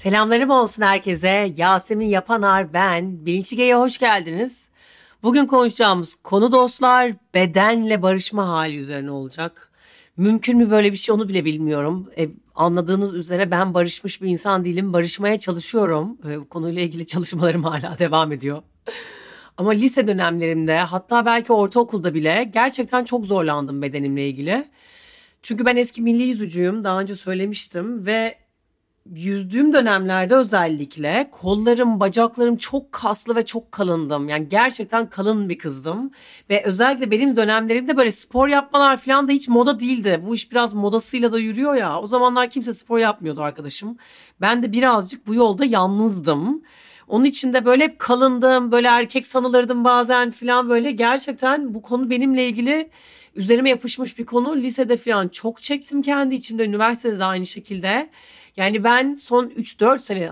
Selamlarım olsun herkese. Yasemin Yapanar ben. Bilinçige'ye hoş geldiniz. Bugün konuşacağımız konu dostlar bedenle barışma hali üzerine olacak. Mümkün mü böyle bir şey onu bile bilmiyorum. E, anladığınız üzere ben barışmış bir insan değilim. Barışmaya çalışıyorum. E, konuyla ilgili çalışmalarım hala devam ediyor. Ama lise dönemlerimde hatta belki ortaokulda bile gerçekten çok zorlandım bedenimle ilgili. Çünkü ben eski milli yüzücüyüm daha önce söylemiştim ve yüzdüğüm dönemlerde özellikle kollarım, bacaklarım çok kaslı ve çok kalındım. Yani gerçekten kalın bir kızdım. Ve özellikle benim dönemlerimde böyle spor yapmalar falan da hiç moda değildi. Bu iş biraz modasıyla da yürüyor ya. O zamanlar kimse spor yapmıyordu arkadaşım. Ben de birazcık bu yolda yalnızdım. Onun için de böyle hep kalındım, böyle erkek sanılırdım bazen falan böyle. Gerçekten bu konu benimle ilgili üzerime yapışmış bir konu. Lisede falan çok çektim kendi içimde, üniversitede de aynı şekilde. Yani ben son 3-4 sene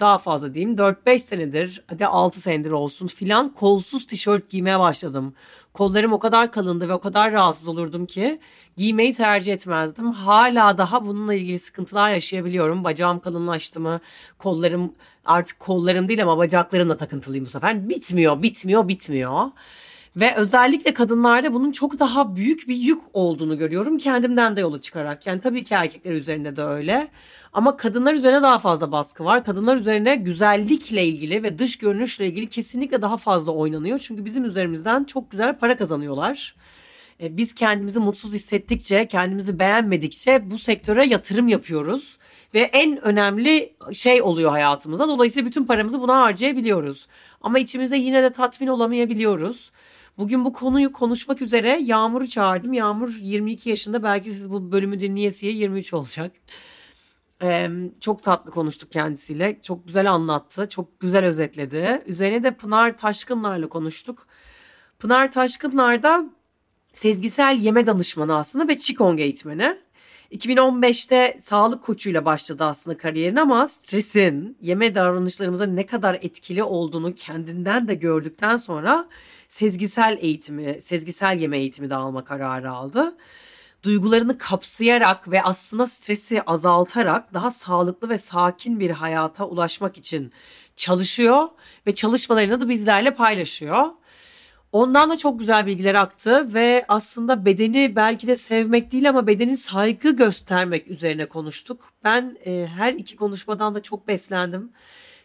daha fazla diyeyim 4-5 senedir hadi 6 senedir olsun filan kolsuz tişört giymeye başladım. Kollarım o kadar kalındı ve o kadar rahatsız olurdum ki giymeyi tercih etmezdim. Hala daha bununla ilgili sıkıntılar yaşayabiliyorum. Bacağım kalınlaştı mı? Kollarım artık kollarım değil ama bacaklarımla takıntılıyım bu sefer. Bitmiyor, bitmiyor, bitmiyor. Ve özellikle kadınlarda bunun çok daha büyük bir yük olduğunu görüyorum kendimden de yola çıkarak. Yani tabii ki erkekler üzerinde de öyle. Ama kadınlar üzerine daha fazla baskı var. Kadınlar üzerine güzellikle ilgili ve dış görünüşle ilgili kesinlikle daha fazla oynanıyor. Çünkü bizim üzerimizden çok güzel para kazanıyorlar. E, biz kendimizi mutsuz hissettikçe, kendimizi beğenmedikçe bu sektöre yatırım yapıyoruz. Ve en önemli şey oluyor hayatımızda. Dolayısıyla bütün paramızı buna harcayabiliyoruz. Ama içimizde yine de tatmin olamayabiliyoruz. Bugün bu konuyu konuşmak üzere Yağmur'u çağırdım. Yağmur 22 yaşında belki siz bu bölümü dinleyesiye 23 olacak. Ee, çok tatlı konuştuk kendisiyle. Çok güzel anlattı. Çok güzel özetledi. Üzerine de Pınar Taşkınlar'la konuştuk. Pınar Taşkınlar da sezgisel yeme danışmanı aslında ve Qigong eğitmeni. 2015'te sağlık koçuyla başladı aslında kariyerin ama stresin yeme davranışlarımıza ne kadar etkili olduğunu kendinden de gördükten sonra sezgisel eğitimi, sezgisel yeme eğitimi de alma kararı aldı. Duygularını kapsayarak ve aslında stresi azaltarak daha sağlıklı ve sakin bir hayata ulaşmak için çalışıyor ve çalışmalarını da bizlerle paylaşıyor. Ondan da çok güzel bilgiler aktı ve aslında bedeni belki de sevmek değil ama bedenin saygı göstermek üzerine konuştuk. Ben e, her iki konuşmadan da çok beslendim.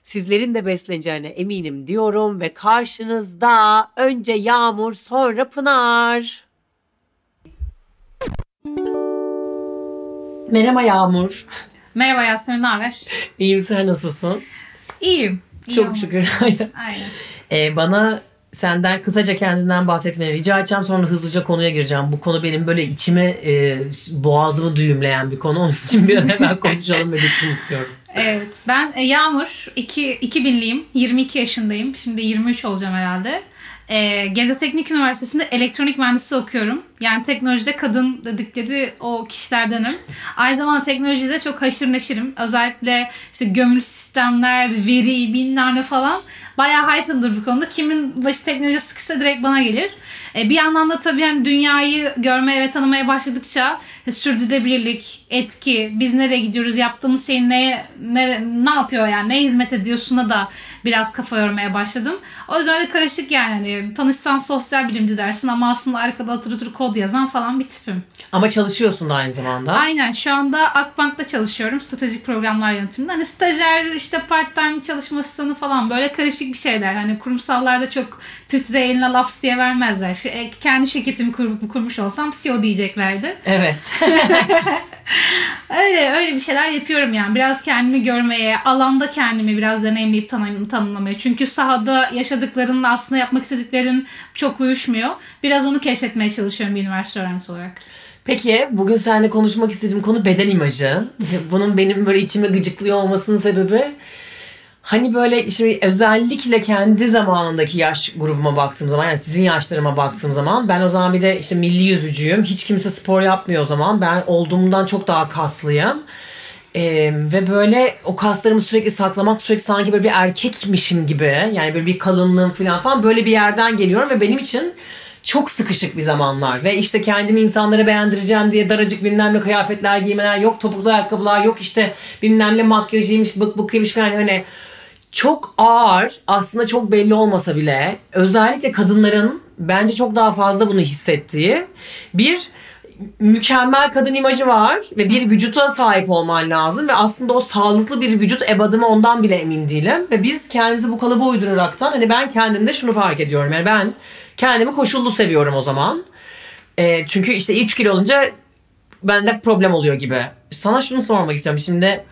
Sizlerin de besleneceğine eminim diyorum ve karşınızda önce Yağmur sonra Pınar. Merhaba Yağmur. Merhaba Yasemin, ne haber? İyiyim sen nasılsın? İyiyim. Çok şükür. Aynen. Aynen. Ee, bana senden kısaca kendinden bahsetmeni rica edeceğim. Sonra hızlıca konuya gireceğim. Bu konu benim böyle içime e, boğazımı düğümleyen bir konu. Onun için biraz hemen konuşalım ve bitsin istiyorum. Evet. Ben e, Yağmur. 2, 2000'liyim. 22 yaşındayım. Şimdi 23 olacağım herhalde. E, Gebze Teknik Üniversitesi'nde elektronik mühendisliği okuyorum. Yani teknolojide kadın dedikleri o kişilerdenim. Aynı zamanda teknolojide çok haşır neşirim. Özellikle işte gömülü sistemler, veri, bilmem ne falan. Bayağı hype'ımdır bu konuda. Kimin başı teknoloji sıkışsa direkt bana gelir. E, bir yandan da tabii yani dünyayı görmeye ve tanımaya başladıkça e, sürdürülebilirlik, etki, biz nereye gidiyoruz, yaptığımız şey ne, ne, ne yapıyor yani, ne hizmet ediyorsuna da biraz kafa yormaya başladım. O yüzden de karışık yani. Hani, tanışsan sosyal bilimci dersin ama aslında arkada atır atır kod yazan falan bir tipim. Ama çalışıyorsun da aynı zamanda. Aynen. Şu anda Akbank'ta çalışıyorum. Stratejik programlar yönetiminde. Hani stajyer, işte part time çalışma asistanı falan böyle karışık bir şeyler. Hani kurumsallarda çok titre eline laps diye vermezler. Şey, kendi şirketimi kur, kurmuş olsam CEO diyeceklerdi. Evet. öyle öyle bir şeyler yapıyorum yani. Biraz kendimi görmeye, alanda kendimi biraz deneyimleyip tanım, tanımlamaya. Çünkü sahada yaşadıklarınla aslında yapmak istediklerin çok uyuşmuyor. Biraz onu keşfetmeye çalışıyorum bir üniversite öğrencisi olarak. Peki bugün seninle konuşmak istediğim konu beden imajı. Bunun benim böyle içime gıcıklıyor olmasının sebebi hani böyle işte özellikle kendi zamanındaki yaş grubuma baktığım zaman yani sizin yaşlarıma baktığım zaman ben o zaman bir de işte milli yüzücüyüm. Hiç kimse spor yapmıyor o zaman. Ben olduğumdan çok daha kaslıyım. Ee, ve böyle o kaslarımı sürekli saklamak sürekli sanki böyle bir erkekmişim gibi yani böyle bir kalınlığım falan falan böyle bir yerden geliyorum ve benim için çok sıkışık bir zamanlar ve işte kendimi insanlara beğendireceğim diye daracık bilmem ne kıyafetler giymeler yok topuklu ayakkabılar yok işte bilmem ne makyajıymış bık bıkıymış falan hani çok ağır aslında çok belli olmasa bile özellikle kadınların bence çok daha fazla bunu hissettiği bir mükemmel kadın imajı var ve bir vücuta sahip olman lazım ve aslında o sağlıklı bir vücut ebadı mı ondan bile emin değilim ve biz kendimizi bu kalıba uyduraraktan hani ben kendimde şunu fark ediyorum yani ben kendimi koşullu seviyorum o zaman. E, çünkü işte 3 kilo olunca bende problem oluyor gibi. Sana şunu sormak istiyorum şimdi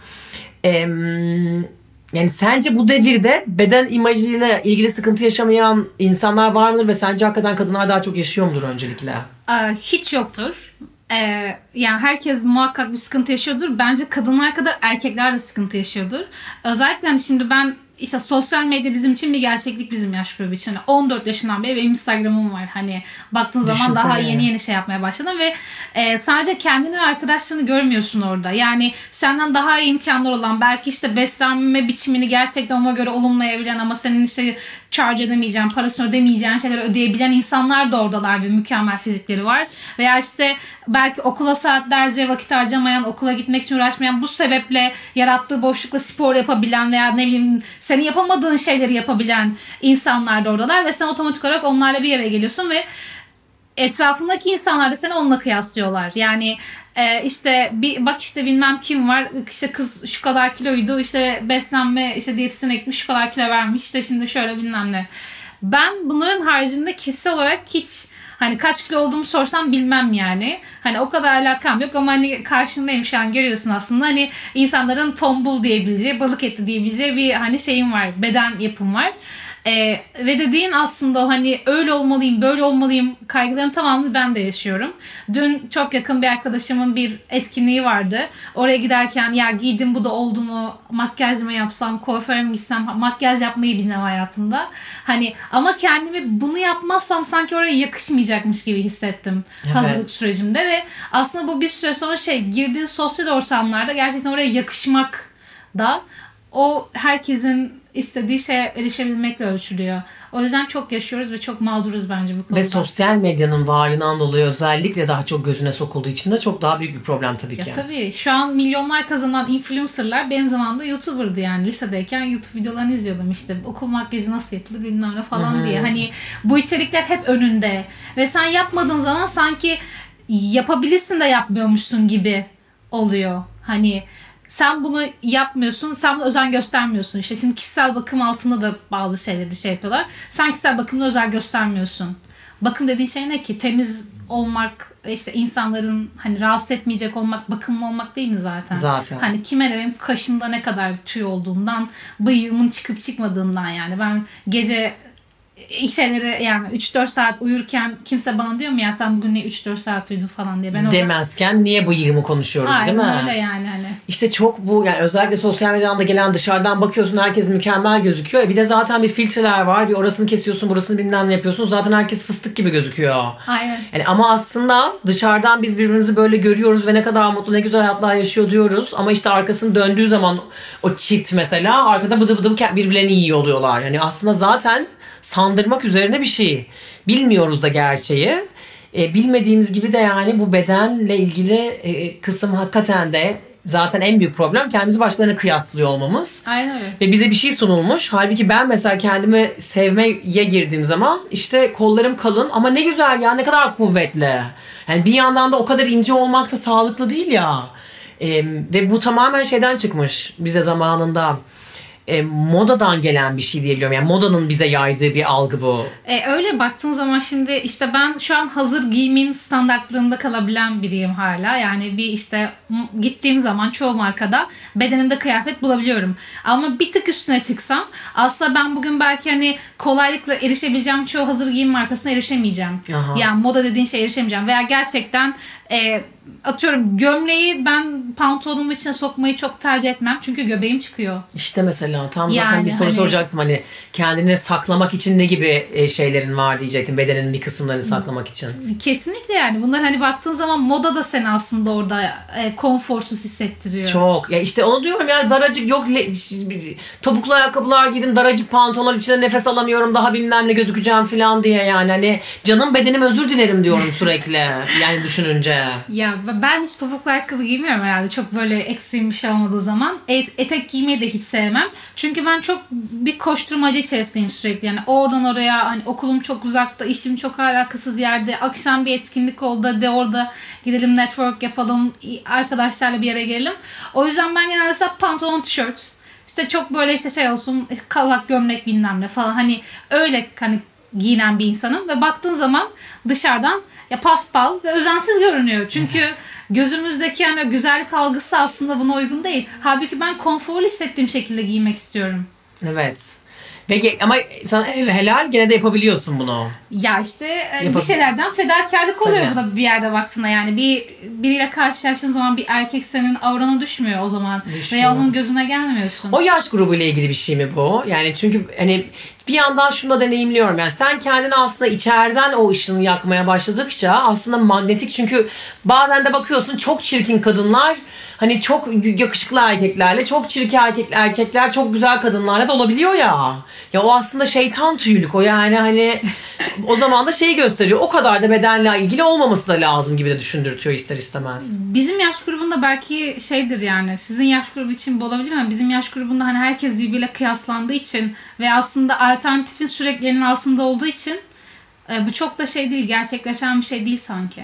em, yani sence bu devirde beden imajıyla ilgili sıkıntı yaşamayan insanlar var mıdır ve sence hakikaten kadınlar daha çok yaşıyor mudur öncelikle? Ee, hiç yoktur. Ee, yani herkes muhakkak bir sıkıntı yaşıyordur. Bence kadınlar kadar erkekler de sıkıntı yaşıyordur. Özellikle hani şimdi ben işte sosyal medya bizim için bir gerçeklik bizim yaş grubu için. Hani 14 yaşından beri benim Instagram'ım var. Hani baktığın zaman daha yani. yeni yeni şey yapmaya başladım ve e, sadece kendini ve arkadaşlarını görmüyorsun orada. Yani senden daha iyi imkanlar olan belki işte beslenme biçimini gerçekten ona göre olumlayabilen ama senin işte charge edemeyeceğin, parasını ödemeyeceğin şeyleri ödeyebilen insanlar da oradalar ve mükemmel fizikleri var. Veya işte belki okula saatlerce vakit harcamayan, okula gitmek için uğraşmayan, bu sebeple yarattığı boşlukla spor yapabilen veya ne bileyim senin yapamadığın şeyleri yapabilen insanlar da oradalar ve sen otomatik olarak onlarla bir yere geliyorsun ve etrafındaki insanlar da seni onunla kıyaslıyorlar. Yani e, işte bir bak işte bilmem kim var işte kız şu kadar kiloydu işte beslenme işte diyetisyene gitmiş şu kadar kilo vermiş işte şimdi şöyle bilmem ne. Ben bunların haricinde kişisel olarak hiç hani kaç kilo olduğumu sorsam bilmem yani. Hani o kadar alakam yok ama hani karşındayım şu an görüyorsun aslında hani insanların tombul diyebileceği, balık etli diyebileceği bir hani şeyim var, beden yapım var. Ee, ve dediğin aslında hani öyle olmalıyım, böyle olmalıyım kaygıların tamamını ben de yaşıyorum. Dün çok yakın bir arkadaşımın bir etkinliği vardı. Oraya giderken ya giydim bu da oldu mu, makyaj mı yapsam, kuaföre mi gitsem, makyaj yapmayı bilmem hayatımda. Hani ama kendimi bunu yapmazsam sanki oraya yakışmayacakmış gibi hissettim Evet. hazırlık sürecimde ve aslında bu bir süre sonra şey girdiğin sosyal ortamlarda gerçekten oraya yakışmak da o herkesin istediği şeye erişebilmekle ölçülüyor. O yüzden çok yaşıyoruz ve çok mağduruz bence bu konuda. Ve sosyal medyanın varlığından dolayı özellikle daha çok gözüne sokulduğu için de çok daha büyük bir problem tabii Ya ki. tabii şu an milyonlar kazanan influencerlar benim zamanında YouTuber'dı yani lisedeyken YouTube videolarını izliyordum işte okul makyajı nasıl yapılır bilmem ne falan diye. Hani bu içerikler hep önünde ve sen yapmadığın zaman sanki yapabilirsin de yapmıyormuşsun gibi oluyor. Hani sen bunu yapmıyorsun, sen buna özen göstermiyorsun. İşte şimdi kişisel bakım altında da bazı şeyleri şey yapıyorlar. Sen kişisel bakımda özen göstermiyorsun. Bakım dediğin şey ne ki? Temiz olmak, işte insanların hani rahatsız etmeyecek olmak, bakımlı olmak değil mi zaten? Zaten. Hani kime ne benim kaşımda ne kadar tüy olduğundan, bıyığımın çıkıp çıkmadığından yani. Ben gece şeyleri yani 3-4 saat uyurken kimse bana diyor mu ya sen bugün ne 3-4 saat uyudun falan diye. Ben orada- Demezken niye bıyığımı konuşuyoruz değil Aynen mi? öyle yani hani. İşte çok bu yani özellikle sosyal medyadan da gelen dışarıdan bakıyorsun herkes mükemmel gözüküyor. E Bir de zaten bir filtreler var. Bir orasını kesiyorsun, burasını bilmem ne yapıyorsun. Zaten herkes fıstık gibi gözüküyor. Aynen. Yani ama aslında dışarıdan biz birbirimizi böyle görüyoruz ve ne kadar mutlu ne güzel hayatlar yaşıyor diyoruz. Ama işte arkasını döndüğü zaman o çift mesela arkada bıdı bıdı birbirlerini yiyor oluyorlar. Yani aslında zaten sandırmak üzerine bir şey. Bilmiyoruz da gerçeği. E, bilmediğimiz gibi de yani bu bedenle ilgili e, kısım hakikaten de zaten en büyük problem kendimizi başkalarına kıyaslıyor olmamız. Aynen öyle. Ve bize bir şey sunulmuş. Halbuki ben mesela kendimi sevmeye girdiğim zaman işte kollarım kalın ama ne güzel ya ne kadar kuvvetli. Yani bir yandan da o kadar ince olmak da sağlıklı değil ya. Ee, ve bu tamamen şeyden çıkmış bize zamanında. Ee, modadan gelen bir şey diyebiliyorum. Yani modanın bize yaydığı bir algı bu. E, öyle baktığın zaman şimdi işte ben şu an hazır giyimin standartlığında kalabilen biriyim hala. Yani bir işte gittiğim zaman çoğu markada bedenimde kıyafet bulabiliyorum. Ama bir tık üstüne çıksam aslında ben bugün belki hani kolaylıkla erişebileceğim çoğu hazır giyim markasına erişemeyeceğim. Aha. Yani moda dediğin şeye erişemeyeceğim. Veya gerçekten e, atıyorum gömleği ben pantolonumun içine sokmayı çok tercih etmem. Çünkü göbeğim çıkıyor. İşte mesela tam zaten Yani bir soru hani- soracaktım hani kendini saklamak için ne gibi e, şeylerin var diyecektim bedenin bir kısımlarını saklamak için. Kesinlikle yani. Bunlar hani baktığın zaman moda da seni aslında orada e, konforsuz hissettiriyor. Çok. Ya işte onu diyorum ya daracık yok le- topuklu ayakkabılar giydim daracık pantolonlar içinde nefes alamıyorum daha bilmem ne gözükeceğim falan diye yani hani canım bedenim özür dilerim diyorum sürekli yani düşününce. Ya ben hiç topuklu ayakkabı giymiyorum herhalde. Çok böyle ekstrem bir şey olmadığı zaman. Et- etek giymeyi de hiç sevmem. Çünkü ben çok bir koşturmaca içerisindeyim sürekli. Yani oradan oraya hani okulum çok uzakta, işim çok alakasız yerde. Akşam bir etkinlik oldu de orada gidelim network yapalım. Arkadaşlarla bir yere gelelim. O yüzden ben genelde pantolon, tişört. İşte çok böyle işte şey olsun kavak gömlek bilmem ne falan. Hani öyle hani giyinen bir insanım ve baktığın zaman dışarıdan ya paspal ve özensiz görünüyor. Çünkü gözümüzdeki yani güzellik algısı aslında buna uygun değil. Halbuki ben konforlu hissettiğim şekilde giymek istiyorum. Evet. Peki ama sana hel- helal gene de yapabiliyorsun bunu. Ya işte e, bir şeylerden fedakarlık oluyor Tabii. bu da bir yerde baktığında yani bir biriyle karşılaştığın zaman bir erkek senin aurana düşmüyor o zaman Düşmüyor. veya onun gözüne gelmiyorsun. O yaş grubu ile ilgili bir şey mi bu? Yani çünkü hani bir yandan şunu da deneyimliyorum. Yani sen kendini aslında içeriden o ışını yakmaya başladıkça aslında magnetik çünkü bazen de bakıyorsun çok çirkin kadınlar hani çok yakışıklı erkeklerle çok çirkin erkek, erkekler çok güzel kadınlarla da olabiliyor ya. Ya o aslında şeytan tüylük o yani hani o zaman da şeyi gösteriyor. O kadar da bedenle ilgili olmaması da lazım gibi de düşündürtüyor ister istemez. Bizim yaş grubunda belki şeydir yani sizin yaş grubu için bu olabilir ama bizim yaş grubunda hani herkes birbiriyle kıyaslandığı için ve aslında alternatifin sürekli elinin altında olduğu için e, bu çok da şey değil gerçekleşen bir şey değil sanki.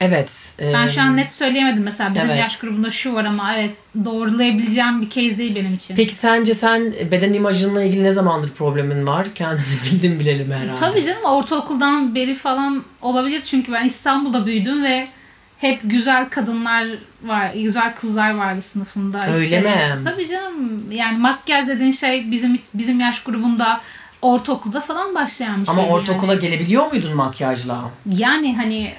Evet. Ben e, şu an net söyleyemedim mesela bizim evet. yaş grubunda şu var ama evet doğrulayabileceğim bir case değil benim için. Peki sence sen beden imajınla ilgili ne zamandır problemin var? Kendini bildin bilelim herhalde. Tabii canım ortaokuldan beri falan olabilir çünkü ben İstanbul'da büyüdüm ve hep güzel kadınlar var, güzel kızlar vardı sınıfımda. Öyle İşte, mi? Tabii canım. Yani makyaj dediğin şey bizim bizim yaş grubunda ortaokulda falan başlayan bir Ama şey. ortaokula yani. gelebiliyor muydun makyajla? Yani hani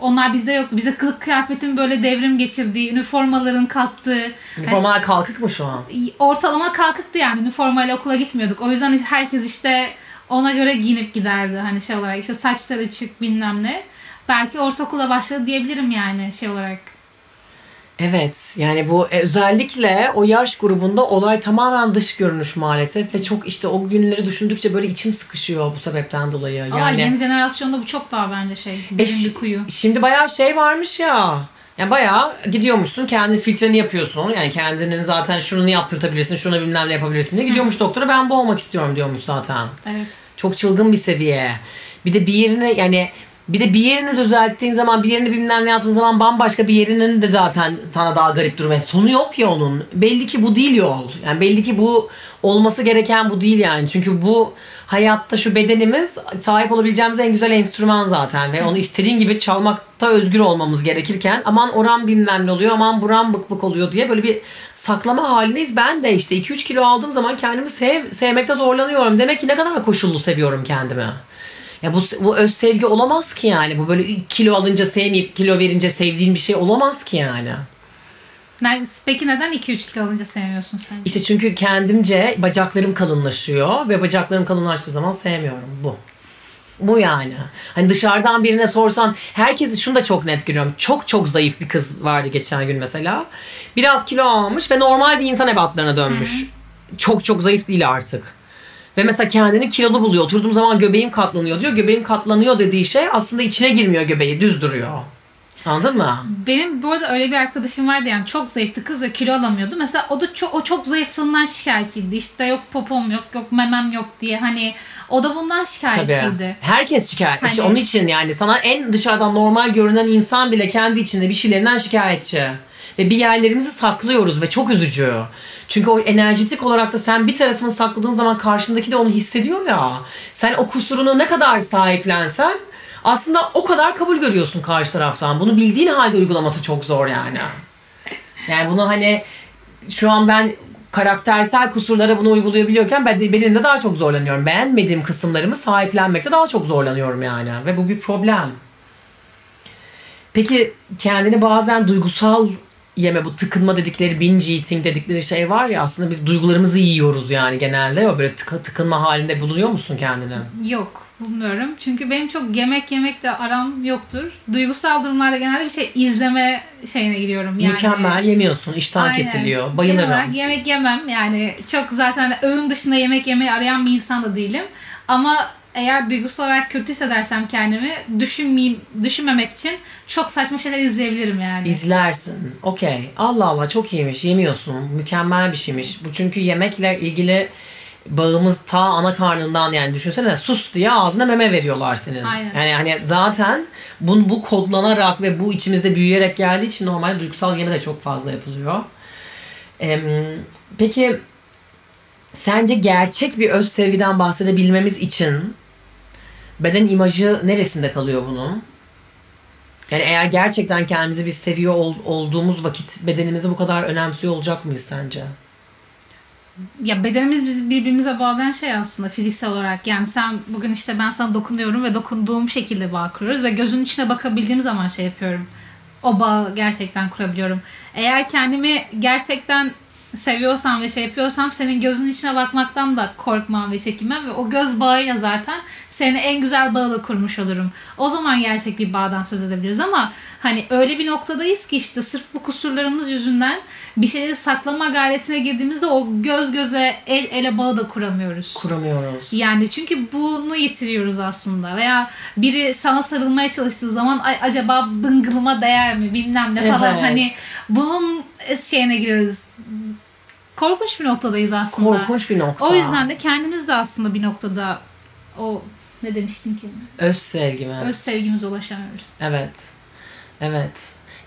onlar bizde yoktu. Bize kılık kıyafetin böyle devrim geçirdiği, üniformaların kattığı, Üniformalar kalkık mı şu an? ortalama kalkıktı yani üniformayla okula gitmiyorduk. O yüzden herkes işte ona göre giyinip giderdi hani şey olarak işte saçları açık bilmem ne. Belki ortaokula başladı diyebilirim yani şey olarak. Evet yani bu e, özellikle o yaş grubunda olay tamamen dış görünüş maalesef ve çok işte o günleri düşündükçe böyle içim sıkışıyor bu sebepten dolayı. Yani yeni jenerasyonda bu çok daha bence şey. E, kuyu. Şimdi bayağı şey varmış ya. Yani bayağı gidiyormuşsun kendi filtreni yapıyorsun. Yani kendinin zaten şunu yaptırtabilirsin, şunu bilmem ne yapabilirsin diye gidiyormuş doktora ben bu olmak istiyorum diyormuş zaten. Evet. Çok çılgın bir seviye. Bir de bir yerini yani bir de bir yerini düzelttiğin zaman bir yerini bilmem ne yaptığın zaman bambaşka bir yerinin de zaten sana daha garip durmaya sonu yok ya onun. Belli ki bu değil yol. Yani belli ki bu olması gereken bu değil yani. Çünkü bu hayatta şu bedenimiz sahip olabileceğimiz en güzel enstrüman zaten ve onu istediğin gibi çalmakta özgür olmamız gerekirken aman oran bilmem ne oluyor aman buram bık bık oluyor diye böyle bir saklama halindeyiz. Ben de işte 2-3 kilo aldığım zaman kendimi sev, sevmekte zorlanıyorum. Demek ki ne kadar koşullu seviyorum kendimi. Ya bu, bu öz sevgi olamaz ki yani. Bu böyle kilo alınca sevmeyip kilo verince sevdiğin bir şey olamaz ki yani. Peki neden 2-3 kilo alınca sevmiyorsun sen? İşte çünkü kendimce bacaklarım kalınlaşıyor ve bacaklarım kalınlaştığı zaman sevmiyorum. Bu. Bu yani. Hani dışarıdan birine sorsan herkesi şunu da çok net görüyorum. Çok çok zayıf bir kız vardı geçen gün mesela. Biraz kilo almış ve normal bir insan ebatlarına dönmüş. Çok çok zayıf değil artık. Ve mesela kendini kilolu buluyor. Oturduğum zaman göbeğim katlanıyor diyor. Göbeğim katlanıyor dediği şey aslında içine girmiyor göbeği. Düz duruyor. Anladın mı? Benim bu arada öyle bir arkadaşım vardı yani çok zayıftı kız ve kilo alamıyordu. Mesela o da çok, o çok zayıflığından şikayetçiydi. İşte yok popom yok, yok memem yok diye. Hani o da bundan Tabii. şikayetçiydi. Herkes şikayet. Hani- onun için yani sana en dışarıdan normal görünen insan bile kendi içinde bir şeylerinden şikayetçi. Ve bir yerlerimizi saklıyoruz ve çok üzücü. Çünkü o enerjitik olarak da sen bir tarafını sakladığın zaman karşındaki de onu hissediyor ya. Sen o kusurunu ne kadar sahiplensen aslında o kadar kabul görüyorsun karşı taraftan. Bunu bildiğin halde uygulaması çok zor yani. Yani bunu hani şu an ben karaktersel kusurlara bunu uygulayabiliyorken ben de, benim de daha çok zorlanıyorum. Beğenmediğim kısımlarımı sahiplenmekte daha çok zorlanıyorum yani. Ve bu bir problem. Peki kendini bazen duygusal yeme bu tıkınma dedikleri binge eating dedikleri şey var ya aslında biz duygularımızı yiyoruz yani genelde o böyle tık, tıkınma halinde bulunuyor musun kendini? Yok bulmuyorum. Çünkü benim çok yemek yemekle aram yoktur. Duygusal durumlarda genelde bir şey izleme şeyine gidiyorum. Yani. Mükemmel yemiyorsun Aynen. kesiliyor Genel bayılırım. olarak yemek yemem. Yani çok zaten öğün dışında yemek yemeyi arayan bir insan da değilim. Ama eğer duygusal olarak kötü hissedersem kendimi düşünmeyeyim, düşünmemek için çok saçma şeyler izleyebilirim yani. İzlersin. Okey. Allah Allah çok iyiymiş. Yemiyorsun. Mükemmel bir şeymiş. Bu çünkü yemekle ilgili bağımız ta ana karnından yani düşünsene sus diye ağzına meme veriyorlar senin. Aynen. Yani hani zaten bu, bu kodlanarak ve bu içimizde büyüyerek geldiği için normalde duygusal yeme de çok fazla yapılıyor. Em, peki sence gerçek bir öz sevgiden bahsedebilmemiz için beden imajı neresinde kalıyor bunun? Yani eğer gerçekten kendimizi biz seviyor ol- olduğumuz vakit bedenimizi bu kadar önemsiyor olacak mıyız sence? Ya bedenimiz bizi birbirimize bağlayan şey aslında fiziksel olarak. Yani sen bugün işte ben sana dokunuyorum ve dokunduğum şekilde bağ kuruyoruz ve gözünün içine bakabildiğim zaman şey yapıyorum. O bağı gerçekten kurabiliyorum. Eğer kendimi gerçekten seviyorsam ve şey yapıyorsam senin gözünün içine bakmaktan da korkmam ve çekinmem ve o göz bağıyla zaten senin en güzel bağla kurmuş olurum. O zaman gerçek bir bağdan söz edebiliriz ama hani öyle bir noktadayız ki işte sırf bu kusurlarımız yüzünden bir şeyleri saklama gayretine girdiğimizde o göz göze el ele bağı da kuramıyoruz. Kuramıyoruz. Yani çünkü bunu yitiriyoruz aslında. Veya biri sana sarılmaya çalıştığı zaman "Ay, acaba bıngılıma değer mi bilmem ne falan. Evet. Hani bunun şeyine giriyoruz. Korkunç bir noktadayız aslında. Korkunç bir nokta. O yüzden de kendimiz de aslında bir noktada o ne demiştin ki? Öz sevgi mi? Öz sevgimize ulaşamıyoruz. Evet. Evet.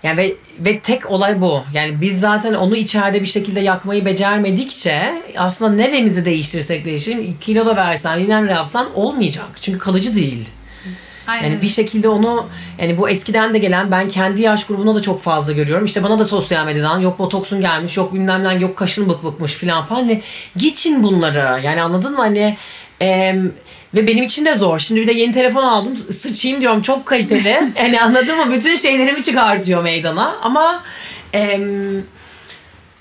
Yani ve, ve tek olay bu. Yani biz zaten onu içeride bir şekilde yakmayı becermedikçe aslında neremizi değiştirirsek değiştirelim kilo da versen bilmem ne yapsan olmayacak. Çünkü kalıcı değil. Aynen. Yani bir şekilde onu yani bu eskiden de gelen ben kendi yaş grubuna da çok fazla görüyorum. İşte bana da sosyal medyadan yok botoksun gelmiş yok bilmem ne yok kaşın bık bıkmış falan falan. Hani geçin bunları. Yani anladın mı hani ve benim için de zor. Şimdi bir de yeni telefon aldım. Sıçayım diyorum çok kaliteli. yani anladın mı? Bütün şeylerimi çıkartıyor meydana. Ama em,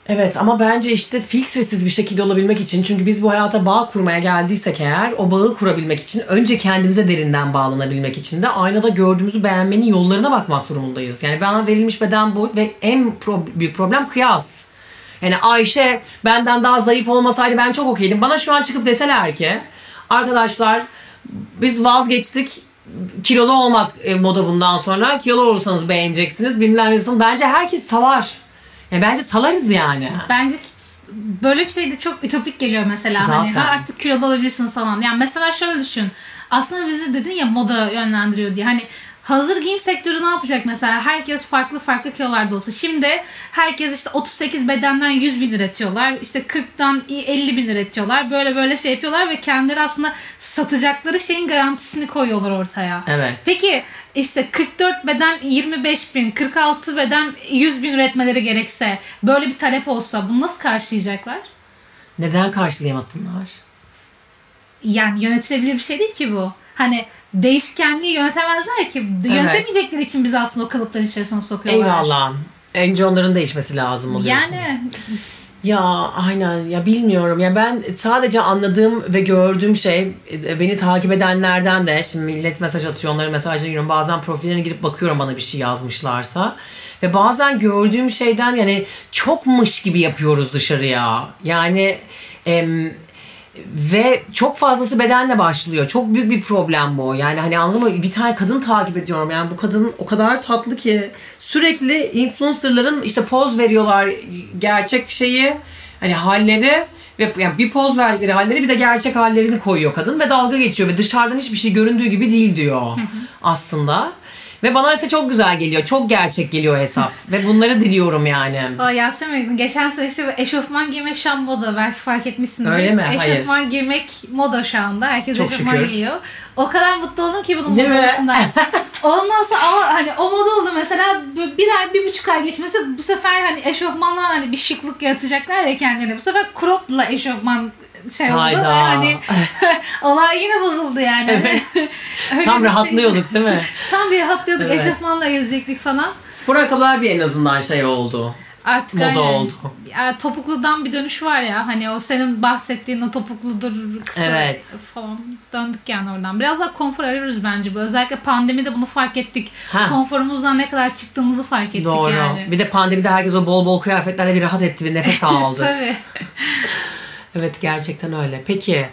Evet ama bence işte filtresiz bir şekilde olabilmek için çünkü biz bu hayata bağ kurmaya geldiysek eğer o bağı kurabilmek için önce kendimize derinden bağlanabilmek için de aynada gördüğümüzü beğenmenin yollarına bakmak durumundayız. Yani bana verilmiş beden bu ve en pro- büyük problem kıyas. Yani Ayşe benden daha zayıf olmasaydı ben çok okeydim. Bana şu an çıkıp deseler ki arkadaşlar biz vazgeçtik kilolu olmak e, moda bundan sonra. Kilolu olursanız beğeneceksiniz. Bilmem ne. Bence herkes salar. Ya bence salarız yani. Bence böyle bir şey de çok ütopik geliyor mesela. Hani Zaten. ha artık kilolu olabilirsiniz falan. Yani mesela şöyle düşün. Aslında bizi dedin ya moda yönlendiriyor diye. Hani hazır giyim sektörü ne yapacak mesela? Herkes farklı farklı kilolarda olsa. Şimdi herkes işte 38 bedenden 100 bin üretiyorlar. İşte 40'tan 50 bin üretiyorlar. Böyle böyle şey yapıyorlar ve kendileri aslında satacakları şeyin garantisini koyuyorlar ortaya. Evet. Peki işte 44 beden 25 bin, 46 beden 100 bin üretmeleri gerekse böyle bir talep olsa bunu nasıl karşılayacaklar? Neden karşılayamasınlar? Yani yönetilebilir bir şey değil ki bu. Hani değişkenliği yönetemezler ki. Yönetemeyecekleri için bizi aslında o kalıpların içerisine sokuyorlar. Eyvallah. Önce onların değişmesi lazım oluyorsun. Yani Ya aynen ya bilmiyorum ya ben sadece anladığım ve gördüğüm şey e, beni takip edenlerden de şimdi millet mesaj atıyor onları mesajlarına giriyorum bazen profillerine girip bakıyorum bana bir şey yazmışlarsa ve bazen gördüğüm şeyden yani çokmuş gibi yapıyoruz dışarıya yani em, ve çok fazlası bedenle başlıyor. Çok büyük bir problem bu. Yani hani anladın mı? Bir tane kadın takip ediyorum. Yani bu kadın o kadar tatlı ki sürekli influencerların işte poz veriyorlar gerçek şeyi hani halleri ve yani bir poz verdikleri halleri bir de gerçek hallerini koyuyor kadın ve dalga geçiyor ve dışarıdan hiçbir şey göründüğü gibi değil diyor aslında. Ve bana ise çok güzel geliyor. Çok gerçek geliyor hesap. ve bunları diliyorum yani. Aa, Yasemin geçen sene işte eşofman giymek şu an moda. Belki fark etmişsindir. Öyle mi? Hayır. Eşofman giymek moda şu anda. Herkes Çok eşofman şükür. giyiyor. O kadar mutlu oldum ki bunun Değil moda mi? olmasından. Ondan sonra ama hani o moda oldu mesela bir bir ay bir buçuk ay geçmesi bu sefer hani eşofmanla hani bir şıklık yaratacaklar ya kendilerine. Bu sefer crop'la eşofman şey oldu Hayda. ve hani olay yine bozuldu yani. Evet. Öyle Tam şey- rahatlıyorduk değil mi? Tam bir rahatlıyorduk. Evet. Eşofmanla gezecektik falan. Spor ayakkabılar bir en azından şey oldu. Artık Moda aynen. oldu. Ya, topukludan bir dönüş var ya hani o senin bahsettiğin o topukludur kısa Evet. falan döndük yani oradan. Biraz daha konfor arıyoruz bence bu. Özellikle pandemide bunu fark ettik. Ha. Konforumuzdan ne kadar çıktığımızı fark ettik Doğru. yani. Bir de pandemide herkes o bol bol kıyafetlerle bir rahat etti, bir nefes aldı. Tabii. Evet gerçekten öyle. Peki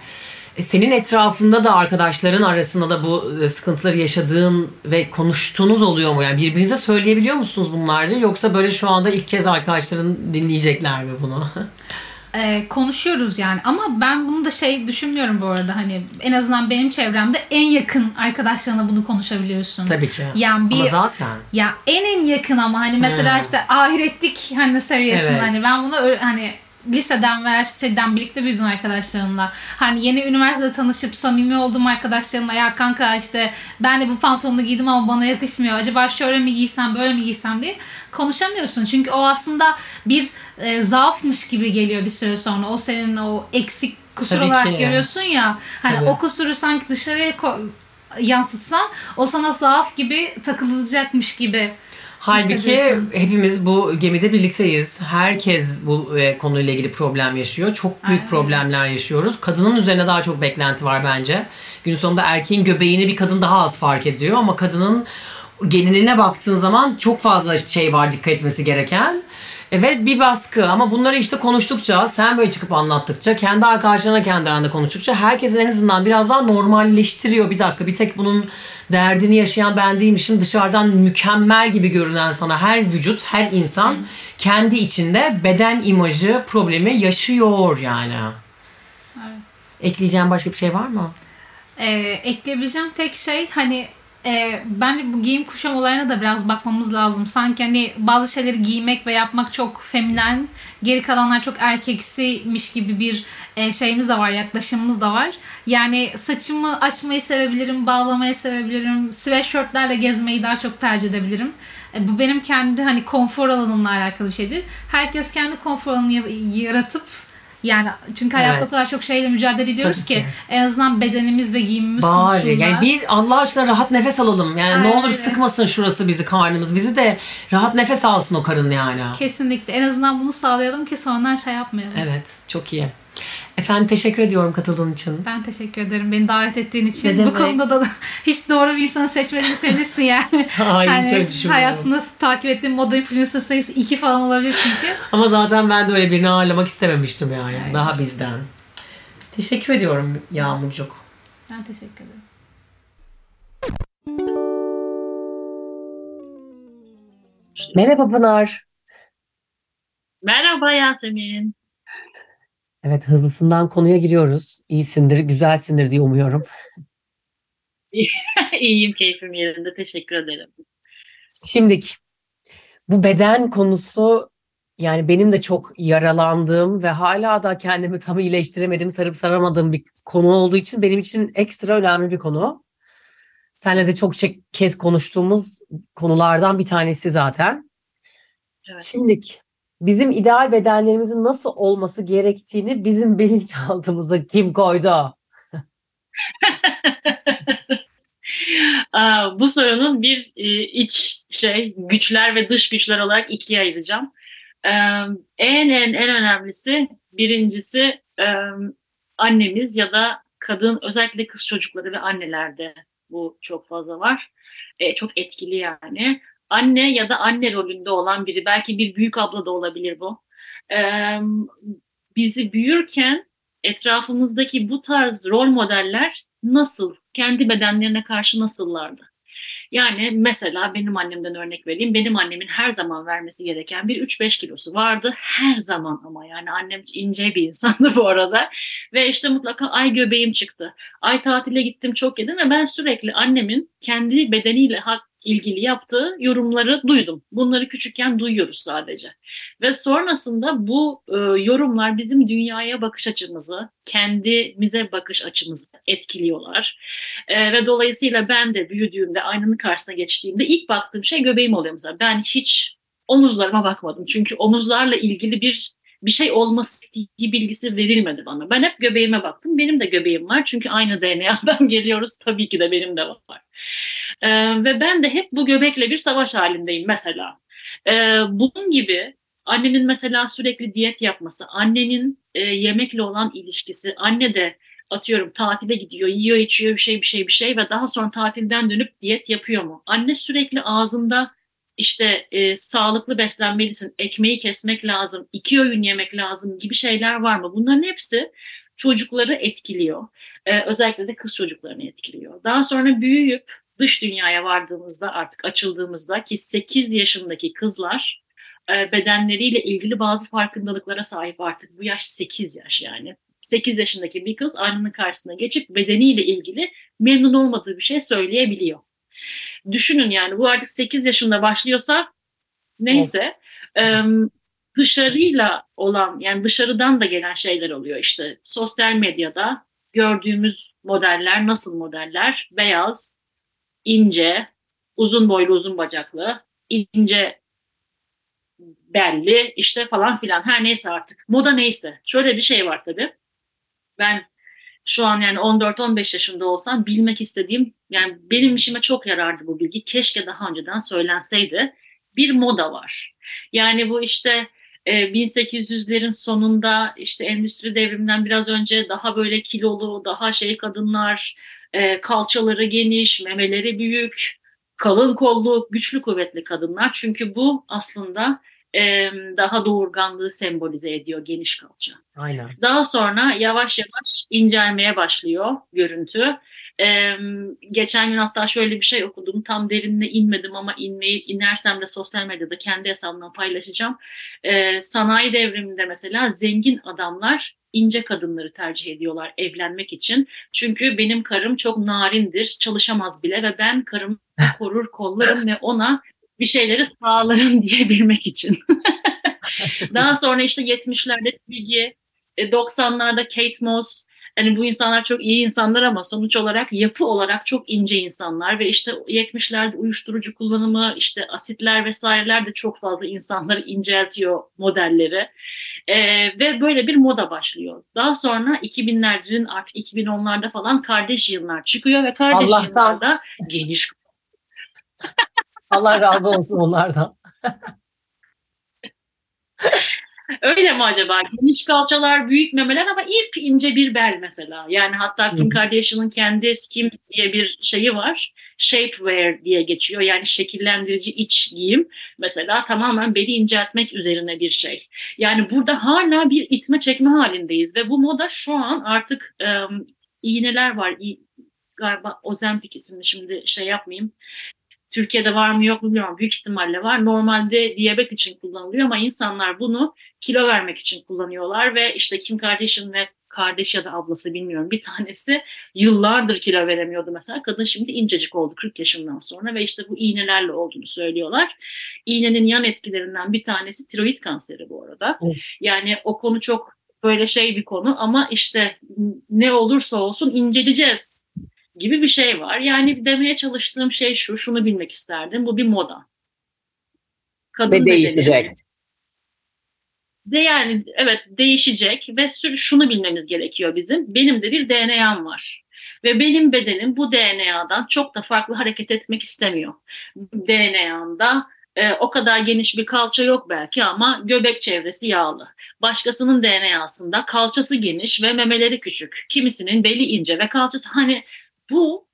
e, senin etrafında da arkadaşların arasında da bu e, sıkıntıları yaşadığın ve konuştuğunuz oluyor mu? Yani birbirinize söyleyebiliyor musunuz bunları? Yoksa böyle şu anda ilk kez arkadaşların dinleyecekler mi bunu? Ee, konuşuyoruz yani ama ben bunu da şey düşünmüyorum bu arada hani en azından benim çevremde en yakın arkadaşlarına bunu konuşabiliyorsun. Tabii ki. Yani bir Ama zaten. Ya en en yakın ama hani mesela Hmm. işte ahirettik hani seviyesinde Evet. hani ben bunu hani liseden veya liseden birlikte büyüdüm arkadaşlarımla. Hani yeni üniversitede tanışıp samimi olduğum arkadaşlarımla ya kanka işte ben de bu pantolonu giydim ama bana yakışmıyor. Acaba şöyle mi giysem böyle mi giysem diye konuşamıyorsun. Çünkü o aslında bir e, zaafmış gibi geliyor bir süre sonra. O senin o eksik kusur Tabii olarak görüyorsun ya. Hani Tabii. o kusuru sanki dışarıya ko- yansıtsan o sana zaaf gibi takılacakmış gibi Halbuki hepimiz bu gemide birlikteyiz. Herkes bu e, konuyla ilgili problem yaşıyor. Çok büyük Aynen. problemler yaşıyoruz. Kadının üzerine daha çok beklenti var bence. Gün sonunda erkeğin göbeğini bir kadın daha az fark ediyor ama kadının geneline baktığın zaman çok fazla şey var dikkat etmesi gereken. Evet bir baskı ama bunları işte konuştukça sen böyle çıkıp anlattıkça kendi arkadaşlarına kendi aranda konuştukça herkesin en azından biraz daha normalleştiriyor bir dakika bir tek bunun derdini yaşayan ben değilmişim dışarıdan mükemmel gibi görünen sana her vücut her insan kendi içinde beden imajı problemi yaşıyor yani. Evet. Ekleyeceğim başka bir şey var mı? Ee, ekleyebileceğim tek şey hani e, bence bu giyim kuşam olayına da biraz bakmamız lazım. Sanki hani bazı şeyleri giymek ve yapmak çok feminen, geri kalanlar çok erkeksiymiş gibi bir e, şeyimiz de var, yaklaşımımız da var. Yani saçımı açmayı sevebilirim, bağlamayı sevebilirim, sweatshirtlerle gezmeyi daha çok tercih edebilirim. E, bu benim kendi hani konfor alanımla alakalı bir şeydir. Herkes kendi konfor alanını ya- yaratıp yani çünkü hayatta Evet. o kadar çok şeyle mücadele ediyoruz Tabii ki. ki. en azından bedenimiz ve giyimimiz Bari konusunda. yani bir Allah aşkına rahat nefes alalım. Yani ne Aynen olur öyle. sıkmasın şurası bizi karnımız. Bizi de rahat nefes alsın o karın yani. Kesinlikle. En azından bunu sağlayalım ki sonradan şey yapmayalım. Evet çok iyi. Efendim teşekkür ediyorum katıldığın için. Ben teşekkür ederim beni davet ettiğin için. Ne Bu konuda da hiç doğru bir insanı seçmediğini söylemişsin yani. Ay, hani çok düşünmüyorum. hayatında takip ettiğim moda influencer sayısı iki falan olabilir çünkü. Ama zaten ben de öyle birini ağırlamak istememiştim yani. Aynen. Daha bizden. Teşekkür ediyorum Yağmurcuk. Ben teşekkür ederim. Merhaba Pınar. Merhaba Yasemin. Evet hızlısından konuya giriyoruz. İyisindir, güzelsindir diye umuyorum. İyiyim, keyfim yerinde. Teşekkür ederim. Şimdik bu beden konusu yani benim de çok yaralandığım ve hala da kendimi tam iyileştiremediğim, sarıp saramadığım bir konu olduğu için benim için ekstra önemli bir konu. Seninle de çok kez konuştuğumuz konulardan bir tanesi zaten. Evet. Şimdik bizim ideal bedenlerimizin nasıl olması gerektiğini bizim bilinçaltımıza kim koydu? Aa, bu sorunun bir e, iç şey güçler ve dış güçler olarak ikiye ayıracağım. Ee, en en en önemlisi birincisi e, annemiz ya da kadın özellikle kız çocukları ve annelerde bu çok fazla var. E, çok etkili yani. Anne ya da anne rolünde olan biri belki bir büyük abla da olabilir bu. Ee, bizi büyürken etrafımızdaki bu tarz rol modeller nasıl, kendi bedenlerine karşı nasıllardı? Yani mesela benim annemden örnek vereyim. Benim annemin her zaman vermesi gereken bir 3-5 kilosu vardı. Her zaman ama yani annem ince bir insandı bu arada. Ve işte mutlaka ay göbeğim çıktı. Ay tatile gittim çok yedim ve ben sürekli annemin kendi bedeniyle ilgili yaptığı yorumları duydum. Bunları küçükken duyuyoruz sadece. Ve sonrasında bu e, yorumlar bizim dünyaya bakış açımızı, kendimize bakış açımızı etkiliyorlar. E, ve dolayısıyla ben de büyüdüğümde aynanın karşısına geçtiğimde ilk baktığım şey göbeğim oluyor mesela. Ben hiç omuzlarıma bakmadım. Çünkü omuzlarla ilgili bir bir şey olması bilgisi verilmedi bana. Ben hep göbeğime baktım. Benim de göbeğim var çünkü aynı DNA'dan geliyoruz. Tabii ki de benim de var. Ee, ve ben de hep bu göbekle bir savaş halindeyim mesela. Ee, bunun gibi annenin mesela sürekli diyet yapması, annenin e, yemekle olan ilişkisi, anne de atıyorum tatile gidiyor, yiyor içiyor bir şey bir şey bir şey ve daha sonra tatilden dönüp diyet yapıyor mu? Anne sürekli ağzında işte e, sağlıklı beslenmelisin, ekmeği kesmek lazım, iki öğün yemek lazım gibi şeyler var mı? Bunların hepsi çocukları etkiliyor. E, özellikle de kız çocuklarını etkiliyor. Daha sonra büyüyüp dış dünyaya vardığımızda artık açıldığımızda ki 8 yaşındaki kızlar e, bedenleriyle ilgili bazı farkındalıklara sahip artık. Bu yaş 8 yaş yani. 8 yaşındaki bir kız aynanın karşısına geçip bedeniyle ilgili memnun olmadığı bir şey söyleyebiliyor. Düşünün yani bu artık 8 yaşında başlıyorsa neyse evet. dışarıyla olan yani dışarıdan da gelen şeyler oluyor işte sosyal medyada gördüğümüz modeller nasıl modeller beyaz ince uzun boylu uzun bacaklı ince belli işte falan filan her neyse artık moda neyse şöyle bir şey var tabii ben şu an yani 14-15 yaşında olsam bilmek istediğim yani benim işime çok yarardı bu bilgi. Keşke daha önceden söylenseydi. Bir moda var. Yani bu işte 1800'lerin e, sonunda işte endüstri devriminden biraz önce daha böyle kilolu, daha şey kadınlar, e, kalçaları geniş, memeleri büyük, kalın kollu, güçlü kuvvetli kadınlar. Çünkü bu aslında e, daha doğurganlığı sembolize ediyor geniş kalça. Aynen. Daha sonra yavaş yavaş incelmeye başlıyor görüntü. E, geçen gün hatta şöyle bir şey okudum. Tam derinine inmedim ama inmeyi inersem de sosyal medyada kendi hesabımdan paylaşacağım. E, sanayi devriminde mesela zengin adamlar ince kadınları tercih ediyorlar evlenmek için. Çünkü benim karım çok narindir, çalışamaz bile ve ben karımı korur, kollarım ve ona bir şeyleri sağlarım diyebilmek için. Daha sonra işte 70'lerde Bilgi, 90'larda Kate Moss, hani bu insanlar çok iyi insanlar ama sonuç olarak yapı olarak çok ince insanlar ve işte 70'lerde uyuşturucu kullanımı, işte asitler vesaireler de çok fazla insanları inceltiyor modelleri. Ee, ve böyle bir moda başlıyor. Daha sonra 2000'lerin artık 2010'larda falan kardeş yıllar çıkıyor ve kardeş yıllarda geniş Allah razı olsun onlardan. Öyle mi acaba? Geniş kalçalar, büyük memeler ama ip ince bir bel mesela. Yani hatta Kim Kardashian'ın kendi Skim diye bir şeyi var. Shapewear diye geçiyor. Yani şekillendirici iç giyim. Mesela tamamen beli inceltmek üzerine bir şey. Yani burada hala bir itme çekme halindeyiz ve bu moda şu an artık um, iğneler var. İ, galiba Ozempic isimli şimdi şey yapmayayım. Türkiye'de var mı yok mu bilmiyorum. Büyük ihtimalle var. Normalde diyabet için kullanılıyor ama insanlar bunu kilo vermek için kullanıyorlar ve işte Kim Kardashian ve kardeş ya da ablası bilmiyorum bir tanesi yıllardır kilo veremiyordu mesela. Kadın şimdi incecik oldu 40 yaşından sonra ve işte bu iğnelerle olduğunu söylüyorlar. İğnenin yan etkilerinden bir tanesi tiroid kanseri bu arada. Evet. Yani o konu çok böyle şey bir konu ama işte ne olursa olsun inceleyeceğiz gibi bir şey var. Yani demeye çalıştığım şey şu, şunu bilmek isterdim. Bu bir moda. Kadın ve değişecek. De yani evet değişecek ve şunu bilmemiz gerekiyor bizim. Benim de bir DNA'm var. Ve benim bedenim bu DNA'dan çok da farklı hareket etmek istemiyor. DNA'mda e, o kadar geniş bir kalça yok belki ama göbek çevresi yağlı. Başkasının DNA'sında kalçası geniş ve memeleri küçük. Kimisinin beli ince ve kalçası hani bu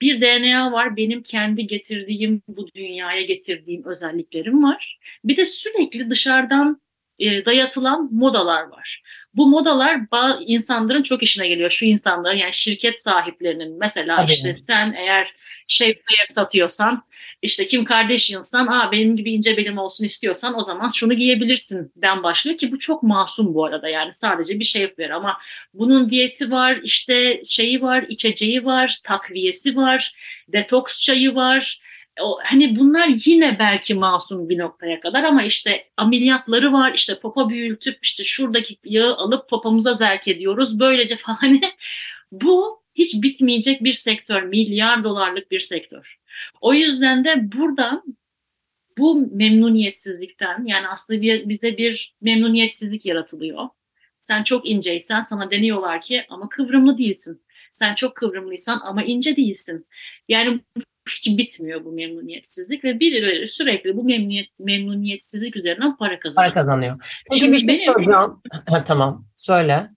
bir DNA var benim kendi getirdiğim bu dünyaya getirdiğim özelliklerim var. Bir de sürekli dışarıdan e, dayatılan modalar var. Bu modalar insanların çok işine geliyor. Şu insanların yani şirket sahiplerinin mesela Tabii. işte sen eğer shapewear satıyorsan işte Kim Kardashian'san aa benim gibi ince belim olsun istiyorsan o zaman şunu giyebilirsin den başlıyor ki bu çok masum bu arada yani sadece bir shapewear ama bunun diyeti var işte şeyi var içeceği var takviyesi var detoks çayı var o, hani bunlar yine belki masum bir noktaya kadar ama işte ameliyatları var işte popa büyütüp işte şuradaki yağı alıp popomuza zerk ediyoruz böylece falan hani bu hiç bitmeyecek bir sektör milyar dolarlık bir sektör o yüzden de buradan bu memnuniyetsizlikten yani aslında bir, bize bir memnuniyetsizlik yaratılıyor. Sen çok inceysen sana deniyorlar ki ama kıvrımlı değilsin. Sen çok kıvrımlıysan ama ince değilsin. Yani hiç bitmiyor bu memnuniyetsizlik ve birileri sürekli bu memnuniyet, memnuniyetsizlik üzerinden para kazanıyor. Para kazanıyor. Peki Şimdi bir şey benim, soracağım. tamam söyle.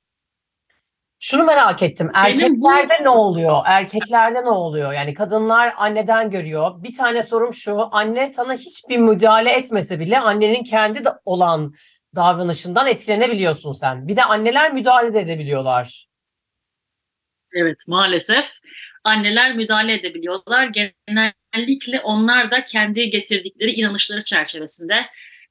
Şunu merak ettim. Erkeklerde bu... ne oluyor? Erkeklerde ne oluyor? Yani kadınlar anneden görüyor. Bir tane sorum şu. Anne sana hiçbir müdahale etmese bile annenin kendi de olan davranışından etkilenebiliyorsun sen. Bir de anneler müdahale de edebiliyorlar. Evet maalesef anneler müdahale edebiliyorlar. Genellikle onlar da kendi getirdikleri inanışları çerçevesinde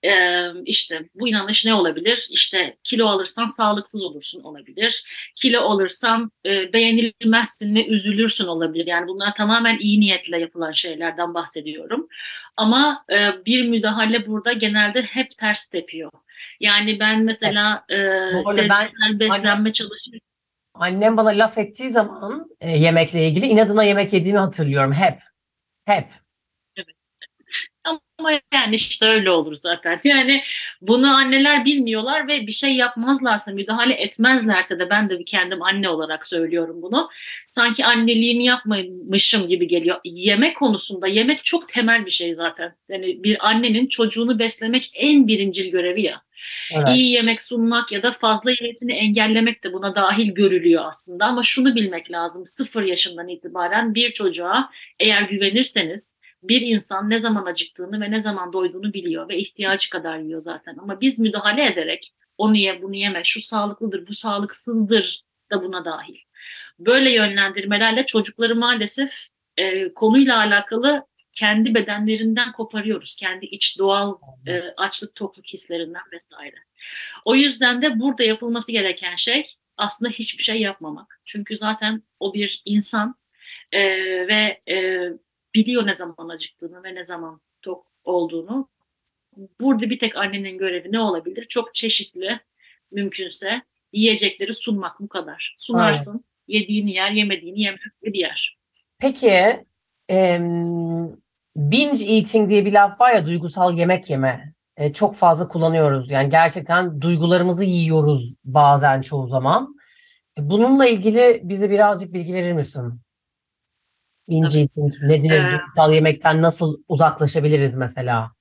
e, işte bu inanış ne olabilir? İşte kilo alırsan sağlıksız olursun olabilir. Kilo alırsan e, beğenilmezsin ve üzülürsün olabilir. Yani bunlar tamamen iyi niyetle yapılan şeylerden bahsediyorum. Ama e, bir müdahale burada genelde hep ters tepiyor. Yani ben mesela e, sevgisel beslenme annem, çalışıyorum. Annem bana laf ettiği zaman e, yemekle ilgili inadına yemek yediğimi hatırlıyorum hep. Hep. Ama yani işte öyle olur zaten. Yani bunu anneler bilmiyorlar ve bir şey yapmazlarsa, müdahale etmezlerse de ben de bir kendim anne olarak söylüyorum bunu. Sanki anneliğimi yapmamışım gibi geliyor. Yemek konusunda yemek çok temel bir şey zaten. Yani bir annenin çocuğunu beslemek en birincil görevi ya. Evet. İyi yemek sunmak ya da fazla yemesini engellemek de buna dahil görülüyor aslında. Ama şunu bilmek lazım. Sıfır yaşından itibaren bir çocuğa eğer güvenirseniz bir insan ne zaman acıktığını ve ne zaman doyduğunu biliyor ve ihtiyacı kadar yiyor zaten. Ama biz müdahale ederek onu ye, bunu yeme, şu sağlıklıdır, bu sağlıksızdır da buna dahil. Böyle yönlendirmelerle çocukları maalesef e, konuyla alakalı kendi bedenlerinden koparıyoruz. Kendi iç doğal e, açlık tokluk hislerinden vesaire. O yüzden de burada yapılması gereken şey aslında hiçbir şey yapmamak. Çünkü zaten o bir insan e, ve e, biliyor ne zaman acıktığını ve ne zaman tok olduğunu. Burada bir tek annenin görevi ne olabilir? Çok çeşitli mümkünse yiyecekleri sunmak bu kadar. Sunarsın, Aynen. yediğini yer, yemediğini yemek bir yer. Peki e, binge eating diye bir laf var ya duygusal yemek yeme. E, çok fazla kullanıyoruz. Yani gerçekten duygularımızı yiyoruz bazen çoğu zaman. E, bununla ilgili bize birazcık bilgi verir misin? Binge eating nedir? Ee, duygusal yemekten nasıl uzaklaşabiliriz mesela?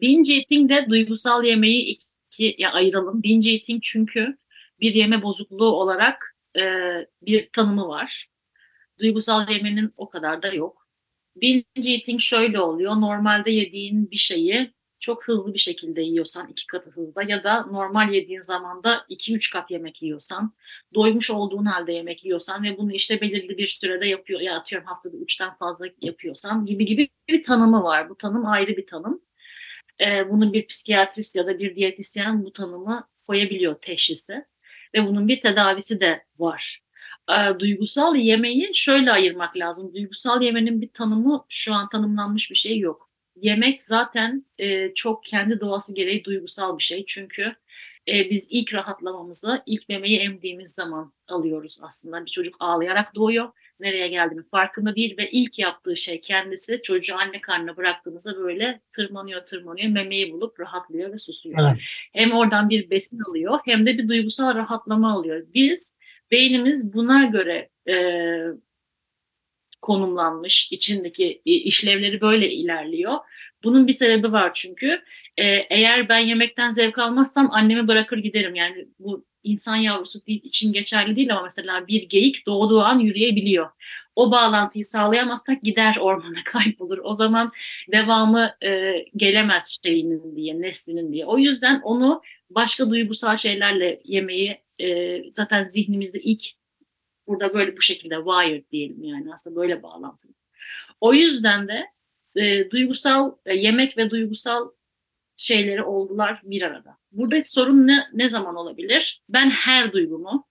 Binge eating de duygusal yemeği ikiye ayıralım. Binge eating çünkü bir yeme bozukluğu olarak e, bir tanımı var. Duygusal yemenin o kadar da yok. Binge eating şöyle oluyor. Normalde yediğin bir şeyi çok hızlı bir şekilde yiyorsan iki katı hızda ya da normal yediğin zamanda iki üç kat yemek yiyorsan, doymuş olduğun halde yemek yiyorsan ve bunu işte belirli bir sürede yapıyor ya atıyorum haftada üçten fazla yapıyorsan gibi gibi bir tanımı var. Bu tanım ayrı bir tanım. Ee, bunun bir psikiyatrist ya da bir diyetisyen bu tanımı koyabiliyor teşhisi ve bunun bir tedavisi de var. E, duygusal yemeği şöyle ayırmak lazım. Duygusal yemenin bir tanımı şu an tanımlanmış bir şey yok yemek zaten e, çok kendi doğası gereği duygusal bir şey. Çünkü e, biz ilk rahatlamamızı ilk memeyi emdiğimiz zaman alıyoruz aslında. Bir çocuk ağlayarak doğuyor. Nereye geldiğini farkında değil ve ilk yaptığı şey kendisi çocuğu anne karnına bıraktığınızda böyle tırmanıyor tırmanıyor memeyi bulup rahatlıyor ve susuyor. Evet. Hem oradan bir besin alıyor hem de bir duygusal rahatlama alıyor. Biz beynimiz buna göre e, konumlanmış, içindeki e, işlevleri böyle ilerliyor. Bunun bir sebebi var çünkü. Ee, eğer ben yemekten zevk almazsam annemi bırakır giderim. Yani bu insan yavrusu için geçerli değil ama mesela bir geyik doğduğu an yürüyebiliyor. O bağlantıyı sağlayamazsak gider ormana kaybolur. O zaman devamı e, gelemez şeyinin diye, neslinin diye. O yüzden onu başka duygusal şeylerle yemeyi e, zaten zihnimizde ilk burada böyle bu şekilde wired diyelim yani aslında böyle bağlantılı. O yüzden de e, duygusal e, yemek ve duygusal şeyleri oldular bir arada. Buradaki sorun ne, ne zaman olabilir? Ben her duygumu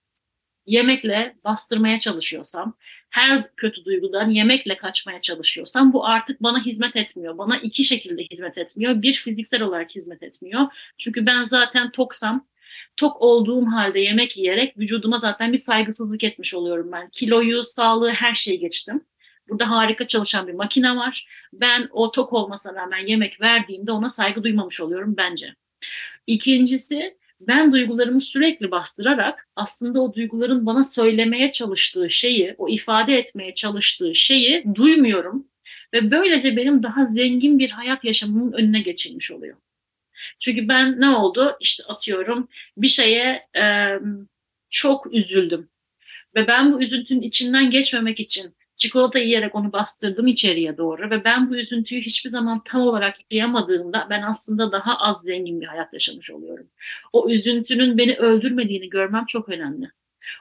yemekle bastırmaya çalışıyorsam, her kötü duygudan yemekle kaçmaya çalışıyorsam bu artık bana hizmet etmiyor. Bana iki şekilde hizmet etmiyor. Bir fiziksel olarak hizmet etmiyor. Çünkü ben zaten toksam tok olduğum halde yemek yiyerek vücuduma zaten bir saygısızlık etmiş oluyorum ben. Kiloyu, sağlığı her şeyi geçtim. Burada harika çalışan bir makine var. Ben o tok olmasına rağmen yemek verdiğimde ona saygı duymamış oluyorum bence. İkincisi ben duygularımı sürekli bastırarak aslında o duyguların bana söylemeye çalıştığı şeyi, o ifade etmeye çalıştığı şeyi duymuyorum. Ve böylece benim daha zengin bir hayat yaşamımın önüne geçilmiş oluyor. Çünkü ben ne oldu? İşte atıyorum bir şeye e, çok üzüldüm. Ve ben bu üzüntünün içinden geçmemek için çikolata yiyerek onu bastırdım içeriye doğru ve ben bu üzüntüyü hiçbir zaman tam olarak yaşayamadığımda ben aslında daha az zengin bir hayat yaşamış oluyorum. O üzüntünün beni öldürmediğini görmem çok önemli.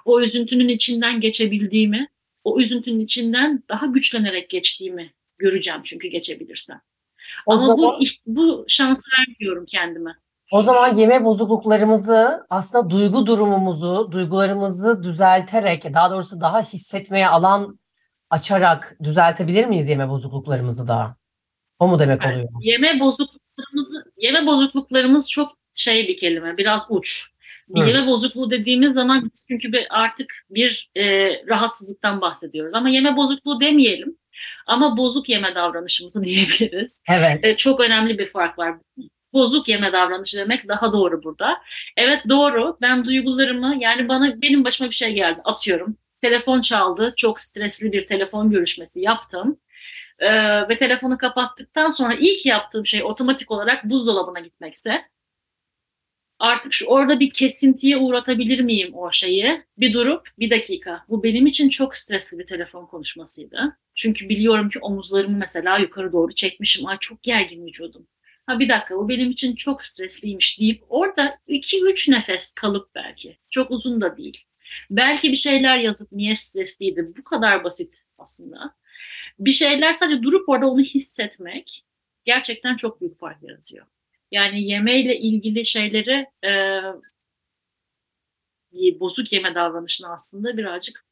O üzüntünün içinden geçebildiğimi, o üzüntünün içinden daha güçlenerek geçtiğimi göreceğim çünkü geçebilirsem. O Ama zaman, bu bu şansı vermiyorum kendime. O zaman yeme bozukluklarımızı aslında duygu durumumuzu, duygularımızı düzelterek, daha doğrusu daha hissetmeye alan açarak düzeltebilir miyiz yeme bozukluklarımızı da? O mu demek oluyor? Yeme bozukluklarımızı, yeme bozukluklarımız çok şey bir kelime, biraz uç. Bir yeme bozukluğu dediğimiz zaman çünkü artık bir e, rahatsızlıktan bahsediyoruz. Ama yeme bozukluğu demeyelim. Ama bozuk yeme davranışımızı diyebiliriz. Evet. E, çok önemli bir fark var. Bozuk yeme davranışı demek daha doğru burada. Evet doğru. Ben duygularımı yani bana benim başıma bir şey geldi. Atıyorum telefon çaldı. Çok stresli bir telefon görüşmesi yaptım. Ee, ve telefonu kapattıktan sonra ilk yaptığım şey otomatik olarak buzdolabına gitmekse artık şu orada bir kesintiye uğratabilir miyim o şeyi? Bir durup bir dakika. Bu benim için çok stresli bir telefon konuşmasıydı. Çünkü biliyorum ki omuzlarımı mesela yukarı doğru çekmişim. Ay çok gergin vücudum. Ha bir dakika bu benim için çok stresliymiş deyip orada 2-3 nefes kalıp belki. Çok uzun da değil. Belki bir şeyler yazıp niye stresliydi bu kadar basit aslında. Bir şeyler sadece durup orada onu hissetmek gerçekten çok büyük fark yaratıyor. Yani yemeyle ilgili şeyleri e, bozuk yeme davranışını aslında birazcık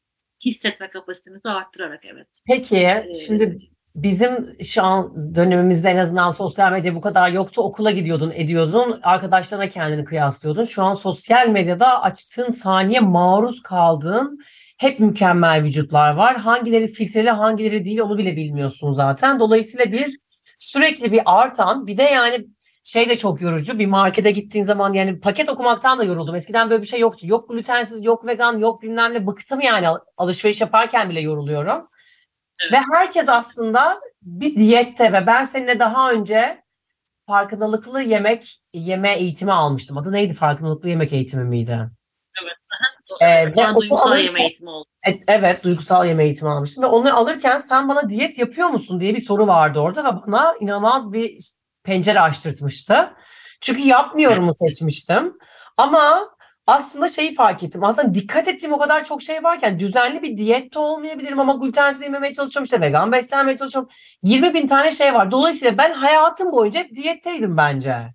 hissetme kapasitemizi arttırarak evet. Peki ee, şimdi bizim şu an dönemimizde en azından sosyal medya bu kadar yoktu. Okula gidiyordun, ediyordun. Arkadaşlarına kendini kıyaslıyordun. Şu an sosyal medyada açtığın saniye maruz kaldığın hep mükemmel vücutlar var. Hangileri filtreli, hangileri değil onu bile bilmiyorsun zaten. Dolayısıyla bir sürekli bir artan bir de yani şey de çok yorucu. Bir markete gittiğin zaman yani paket okumaktan da yoruldum. Eskiden böyle bir şey yoktu. Yok glutensiz, yok vegan, yok bilmem ne. Bıktım yani alışveriş yaparken bile yoruluyorum. Evet. Ve herkes aslında bir diyette ve ben seninle daha önce farkındalıklı yemek yeme eğitimi almıştım. Adı neydi? Farkındalıklı yemek eğitimi miydi? Evet. Ee, duygusal alırken, yeme eğitimi oldu. Evet, evet duygusal yeme eğitimi almıştım ve onu alırken sen bana diyet yapıyor musun diye bir soru vardı orada ve bana inanılmaz bir pencere açtırtmıştı. Çünkü yapmıyorumu seçmiştim. Ama aslında şeyi fark ettim. Aslında dikkat ettiğim o kadar çok şey varken düzenli bir diyette olmayabilirim ama glutensiz yememeye çalışıyorum işte vegan beslenmeye çalışıyorum. 20 bin tane şey var. Dolayısıyla ben hayatım boyunca hep diyetteydim bence.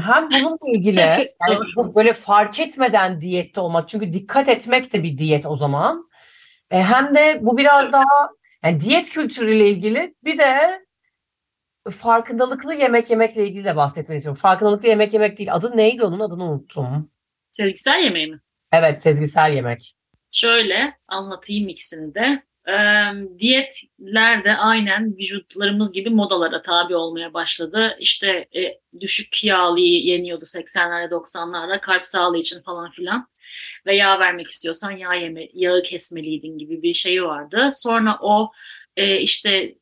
Hem bununla ilgili yani böyle fark etmeden diyette olmak çünkü dikkat etmek de bir diyet o zaman. Ee, hem de bu biraz daha yani diyet kültürüyle ilgili bir de farkındalıklı yemek yemekle ilgili de bahsetmek istiyorum. Farkındalıklı yemek yemek değil. Adı neydi onun? Adını unuttum. Sezgisel yemeği mi? Evet, sezgisel yemek. Şöyle anlatayım ikisini de. E, diyetler de aynen vücutlarımız gibi modalara tabi olmaya başladı. İşte e, düşük yağlı yeniyordu 80'lerde 90'larda kalp sağlığı için falan filan. Ve yağ vermek istiyorsan yağ yeme, yağı kesmeliydin gibi bir şey vardı. Sonra o e, işte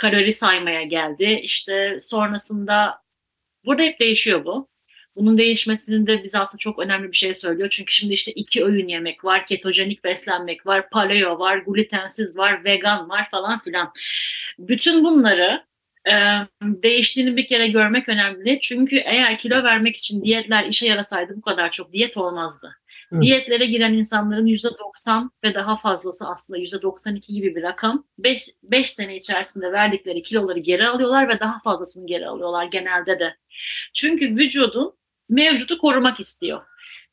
kalori saymaya geldi. İşte sonrasında burada hep değişiyor bu. Bunun değişmesinin de bize aslında çok önemli bir şey söylüyor. Çünkü şimdi işte iki öğün yemek var, ketojenik beslenmek var, paleo var, glutensiz var, vegan var falan filan. Bütün bunları e, değiştiğini bir kere görmek önemli. Çünkü eğer kilo vermek için diyetler işe yarasaydı bu kadar çok diyet olmazdı. Diyetlere giren insanların %90 ve daha fazlası aslında %92 gibi bir rakam. 5, 5 sene içerisinde verdikleri kiloları geri alıyorlar ve daha fazlasını geri alıyorlar genelde de. Çünkü vücudun mevcutu korumak istiyor.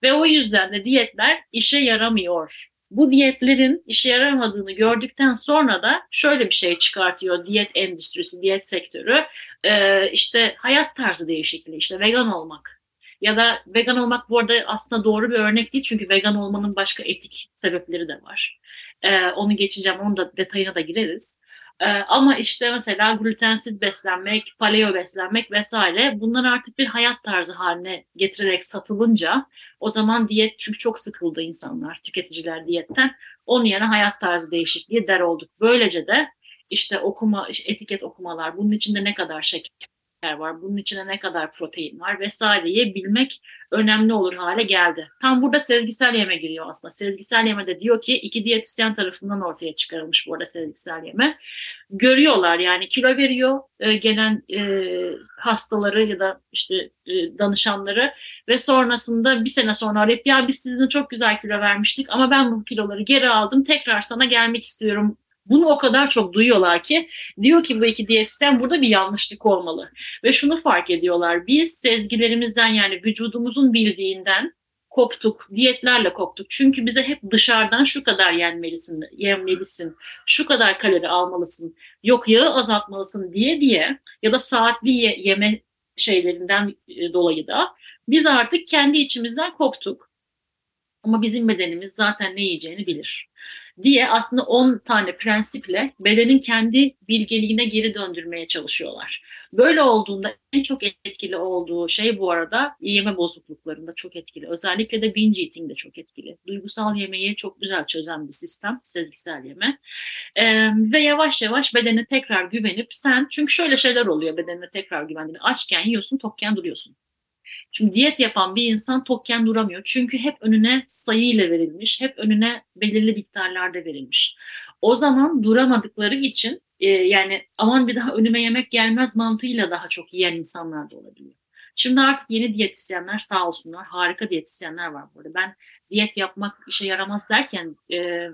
Ve o yüzden de diyetler işe yaramıyor. Bu diyetlerin işe yaramadığını gördükten sonra da şöyle bir şey çıkartıyor diyet endüstrisi, diyet sektörü. Ee, işte hayat tarzı değişikliği, işte vegan olmak. Ya da vegan olmak bu arada aslında doğru bir örnek değil çünkü vegan olmanın başka etik sebepleri de var. E, onu geçeceğim, onun da detayına da gireriz. E, ama işte mesela glutensiz beslenmek, paleo beslenmek vesaire bunlar artık bir hayat tarzı haline getirerek satılınca o zaman diyet çünkü çok sıkıldı insanlar, tüketiciler diyetten. Onun yerine hayat tarzı değişikliği der olduk. Böylece de işte okuma, işte etiket okumalar, bunun içinde ne kadar şeker var, bunun içine ne kadar protein var vesaireyi bilmek önemli olur hale geldi. Tam burada sezgisel yeme giriyor aslında. Sezgisel yeme de diyor ki iki diyetisyen tarafından ortaya çıkarılmış bu arada sezgisel yeme. Görüyorlar yani kilo veriyor e, gelen e, hastaları ya da işte e, danışanları ve sonrasında bir sene sonra arayıp ya biz sizinle çok güzel kilo vermiştik ama ben bu kiloları geri aldım tekrar sana gelmek istiyorum bunu o kadar çok duyuyorlar ki diyor ki bu iki diyetisyen burada bir yanlışlık olmalı. Ve şunu fark ediyorlar. Biz sezgilerimizden yani vücudumuzun bildiğinden koptuk. Diyetlerle koptuk. Çünkü bize hep dışarıdan şu kadar yenmelisin, yemelisin, şu kadar kalori almalısın, yok yağı azaltmalısın diye diye ya da saatli ye, yeme şeylerinden e, dolayı da biz artık kendi içimizden koptuk. Ama bizim bedenimiz zaten ne yiyeceğini bilir diye aslında 10 tane prensiple bedenin kendi bilgeliğine geri döndürmeye çalışıyorlar. Böyle olduğunda en çok etkili olduğu şey bu arada yeme bozukluklarında çok etkili. Özellikle de binge eating de çok etkili. Duygusal yemeği çok güzel çözen bir sistem, sezgisel yeme. Ee, ve yavaş yavaş bedene tekrar güvenip sen, çünkü şöyle şeyler oluyor bedenine tekrar güvendiğinde. Açken yiyorsun, tokken duruyorsun. Şimdi diyet yapan bir insan tokken duramıyor. Çünkü hep önüne sayıyla verilmiş, hep önüne belirli miktarlarda verilmiş. O zaman duramadıkları için e, yani aman bir daha önüme yemek gelmez mantığıyla daha çok yiyen insanlar da olabiliyor. Şimdi artık yeni diyetisyenler sağ olsunlar harika diyetisyenler var burada. Ben diyet yapmak işe yaramaz derken e,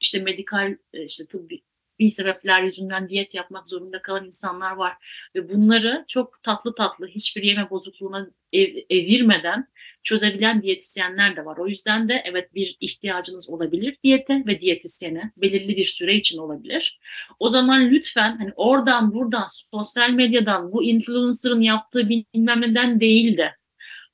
işte medikal e, işte tıbbi bir sebepler yüzünden diyet yapmak zorunda kalan insanlar var. Ve bunları çok tatlı tatlı hiçbir yeme bozukluğuna ev, evirmeden çözebilen diyetisyenler de var. O yüzden de evet bir ihtiyacınız olabilir diyete ve diyetisyene belirli bir süre için olabilir. O zaman lütfen hani oradan buradan sosyal medyadan bu influencer'ın yaptığı bilmem neden değil de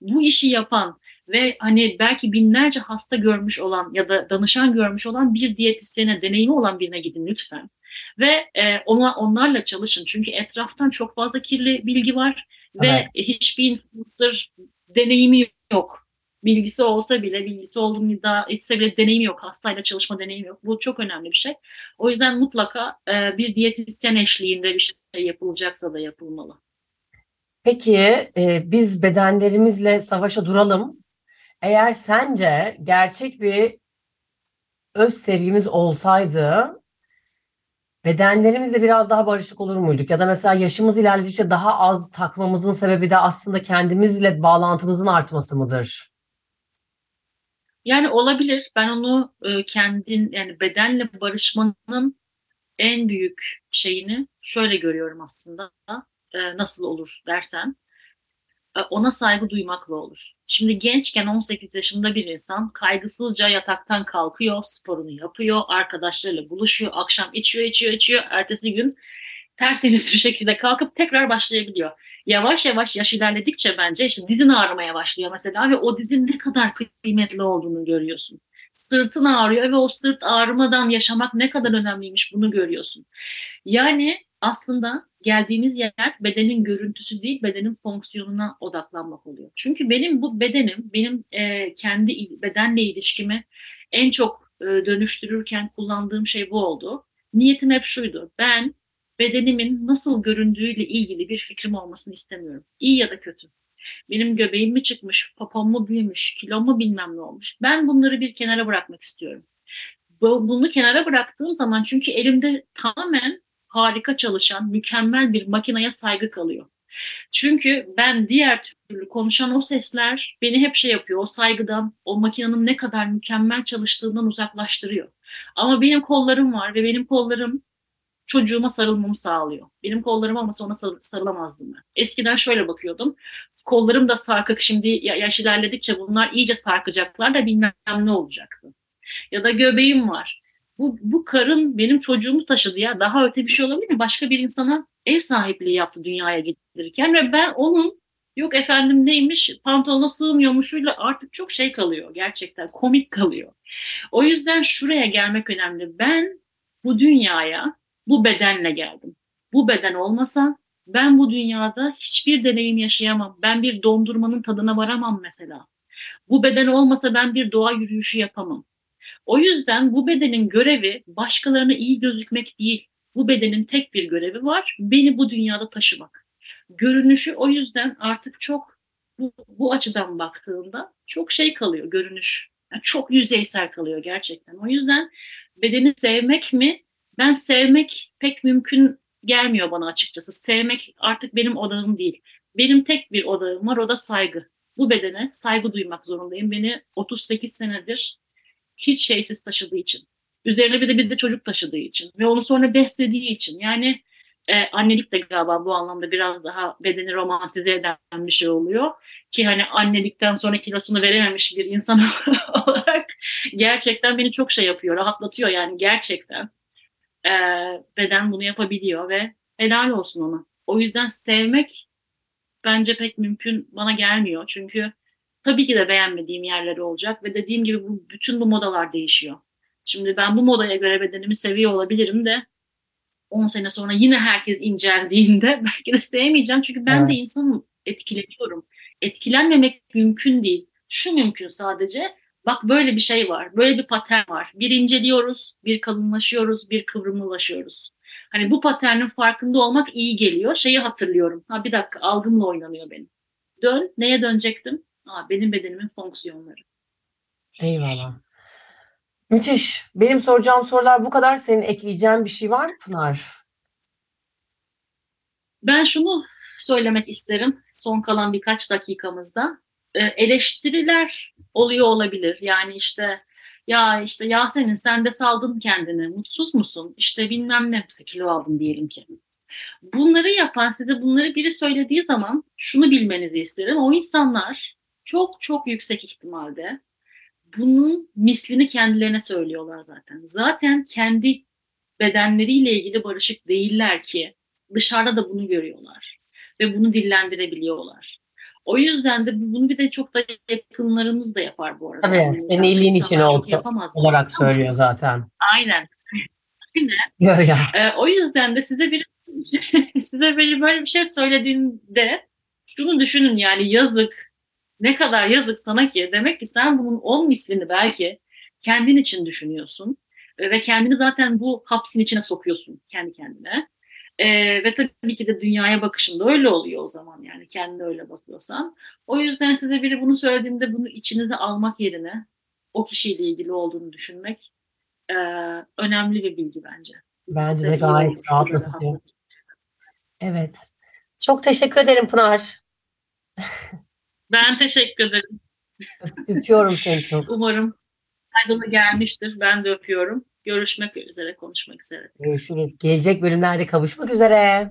bu işi yapan ve hani belki binlerce hasta görmüş olan ya da danışan görmüş olan bir diyetisyene, deneyimi olan birine gidin lütfen. Ve e, ona, onlarla çalışın. Çünkü etraftan çok fazla kirli bilgi var evet. ve hiçbir influencer deneyimi yok. Bilgisi olsa bile, bilgisi olduğunu iddia etse bile deneyimi yok. Hastayla çalışma deneyimi yok. Bu çok önemli bir şey. O yüzden mutlaka e, bir diyetisyen eşliğinde bir şey yapılacaksa da yapılmalı. Peki e, biz bedenlerimizle savaşa duralım eğer sence gerçek bir öz sevgimiz olsaydı bedenlerimizle biraz daha barışık olur muyduk? Ya da mesela yaşımız ilerledikçe daha az takmamızın sebebi de aslında kendimizle bağlantımızın artması mıdır? Yani olabilir. Ben onu e, kendin yani bedenle barışmanın en büyük şeyini şöyle görüyorum aslında. E, nasıl olur dersen ona saygı duymakla olur. Şimdi gençken 18 yaşında bir insan kaygısızca yataktan kalkıyor, sporunu yapıyor, arkadaşlarıyla buluşuyor, akşam içiyor, içiyor, içiyor. Ertesi gün tertemiz bir şekilde kalkıp tekrar başlayabiliyor. Yavaş yavaş yaş ilerledikçe bence işte dizin ağrımaya başlıyor mesela ve o dizin ne kadar kıymetli olduğunu görüyorsun. Sırtın ağrıyor ve o sırt ağrımadan yaşamak ne kadar önemliymiş bunu görüyorsun. Yani aslında geldiğimiz yer bedenin görüntüsü değil bedenin fonksiyonuna odaklanmak oluyor. Çünkü benim bu bedenim benim e, kendi bedenle ilişkimi en çok e, dönüştürürken kullandığım şey bu oldu. Niyetim hep şuydu. Ben bedenimin nasıl göründüğüyle ilgili bir fikrim olmasını istemiyorum. İyi ya da kötü. Benim göbeğim mi çıkmış, papam mı büyümüş, kilom mu bilmem ne olmuş. Ben bunları bir kenara bırakmak istiyorum. Bunu kenara bıraktığım zaman çünkü elimde tamamen harika çalışan, mükemmel bir makineye saygı kalıyor. Çünkü ben diğer türlü konuşan o sesler beni hep şey yapıyor. O saygıdan, o makinenin ne kadar mükemmel çalıştığından uzaklaştırıyor. Ama benim kollarım var ve benim kollarım çocuğuma sarılmamı sağlıyor. Benim kollarım olmasa ona sarılamazdım ben. Eskiden şöyle bakıyordum. Kollarım da sarkık şimdi yaş ilerledikçe bunlar iyice sarkacaklar da bilmem ne olacaktı. Ya da göbeğim var bu, bu karın benim çocuğumu taşıdı ya. Daha öte bir şey olabilir mi? Başka bir insana ev sahipliği yaptı dünyaya getirirken ve ben onun Yok efendim neymiş pantolona sığmıyormuşuyla artık çok şey kalıyor gerçekten komik kalıyor. O yüzden şuraya gelmek önemli. Ben bu dünyaya bu bedenle geldim. Bu beden olmasa ben bu dünyada hiçbir deneyim yaşayamam. Ben bir dondurmanın tadına varamam mesela. Bu beden olmasa ben bir doğa yürüyüşü yapamam. O yüzden bu bedenin görevi başkalarına iyi gözükmek değil. Bu bedenin tek bir görevi var. Beni bu dünyada taşımak. Görünüşü o yüzden artık çok bu, bu açıdan baktığında çok şey kalıyor görünüş. Yani çok yüzeysel kalıyor gerçekten. O yüzden bedeni sevmek mi? Ben sevmek pek mümkün gelmiyor bana açıkçası. Sevmek artık benim odağım değil. Benim tek bir odağım var o da saygı. Bu bedene saygı duymak zorundayım. Beni 38 senedir hiç şeysiz taşıdığı için. Üzerine bir de bir de çocuk taşıdığı için ve onu sonra beslediği için. Yani e, annelik de galiba bu anlamda biraz daha bedeni romantize eden bir şey oluyor. Ki hani annelikten sonra kilosunu verememiş bir insan olarak gerçekten beni çok şey yapıyor, rahatlatıyor yani gerçekten. E, beden bunu yapabiliyor ve helal olsun ona. O yüzden sevmek bence pek mümkün bana gelmiyor. Çünkü tabii ki de beğenmediğim yerleri olacak ve dediğim gibi bu, bütün bu modalar değişiyor. Şimdi ben bu modaya göre bedenimi seviyor olabilirim de 10 sene sonra yine herkes inceldiğinde belki de sevmeyeceğim. Çünkü ben evet. de insanım etkileniyorum. Etkilenmemek mümkün değil. Şu mümkün sadece. Bak böyle bir şey var. Böyle bir patern var. Bir inceliyoruz, bir kalınlaşıyoruz, bir kıvrımlılaşıyoruz. Hani bu paternin farkında olmak iyi geliyor. Şeyi hatırlıyorum. Ha bir dakika algımla oynanıyor benim. Dön. Neye dönecektim? Aa, benim bedenimin fonksiyonları. Eyvallah. Müthiş. Benim soracağım sorular bu kadar. Senin ekleyeceğin bir şey var mı Pınar? Ben şunu söylemek isterim son kalan birkaç dakikamızda. Ee, eleştiriler oluyor olabilir. Yani işte ya işte Yasemin sen de saldın kendini. Mutsuz musun? İşte bilmem ne kilo aldın diyelim ki. Bunları yapan size bunları biri söylediği zaman şunu bilmenizi isterim. O insanlar çok çok yüksek ihtimalde bunun mislini kendilerine söylüyorlar zaten. Zaten kendi bedenleriyle ilgili barışık değiller ki dışarıda da bunu görüyorlar ve bunu dillendirebiliyorlar. O yüzden de bunu bir de çok da yakınlarımız da yapar bu arada. Tabii, yani senin iyiliğin için olsa, olarak söylüyor zaten. Aynen. Aynen. Ya. Ee, o yüzden de size bir size böyle bir şey söylediğinde şunu düşünün yani yazık ne kadar yazık sana ki demek ki sen bunun on mislini belki kendin için düşünüyorsun ve kendini zaten bu hapsin içine sokuyorsun kendi kendine. Ee, ve tabii ki de dünyaya bakışında öyle oluyor o zaman yani kendine öyle bakıyorsan. O yüzden size biri bunu söylediğinde bunu içinize almak yerine o kişiyle ilgili olduğunu düşünmek e, önemli bir bilgi bence. Bence de gayet rahatlatıcı. Evet. Çok teşekkür ederim Pınar. Ben teşekkür ederim. Öpüyorum seni çok. Umarım faydalı gelmiştir. Ben de öpüyorum. Görüşmek üzere, konuşmak üzere. Görüşürüz. Gelecek bölümlerde kavuşmak üzere.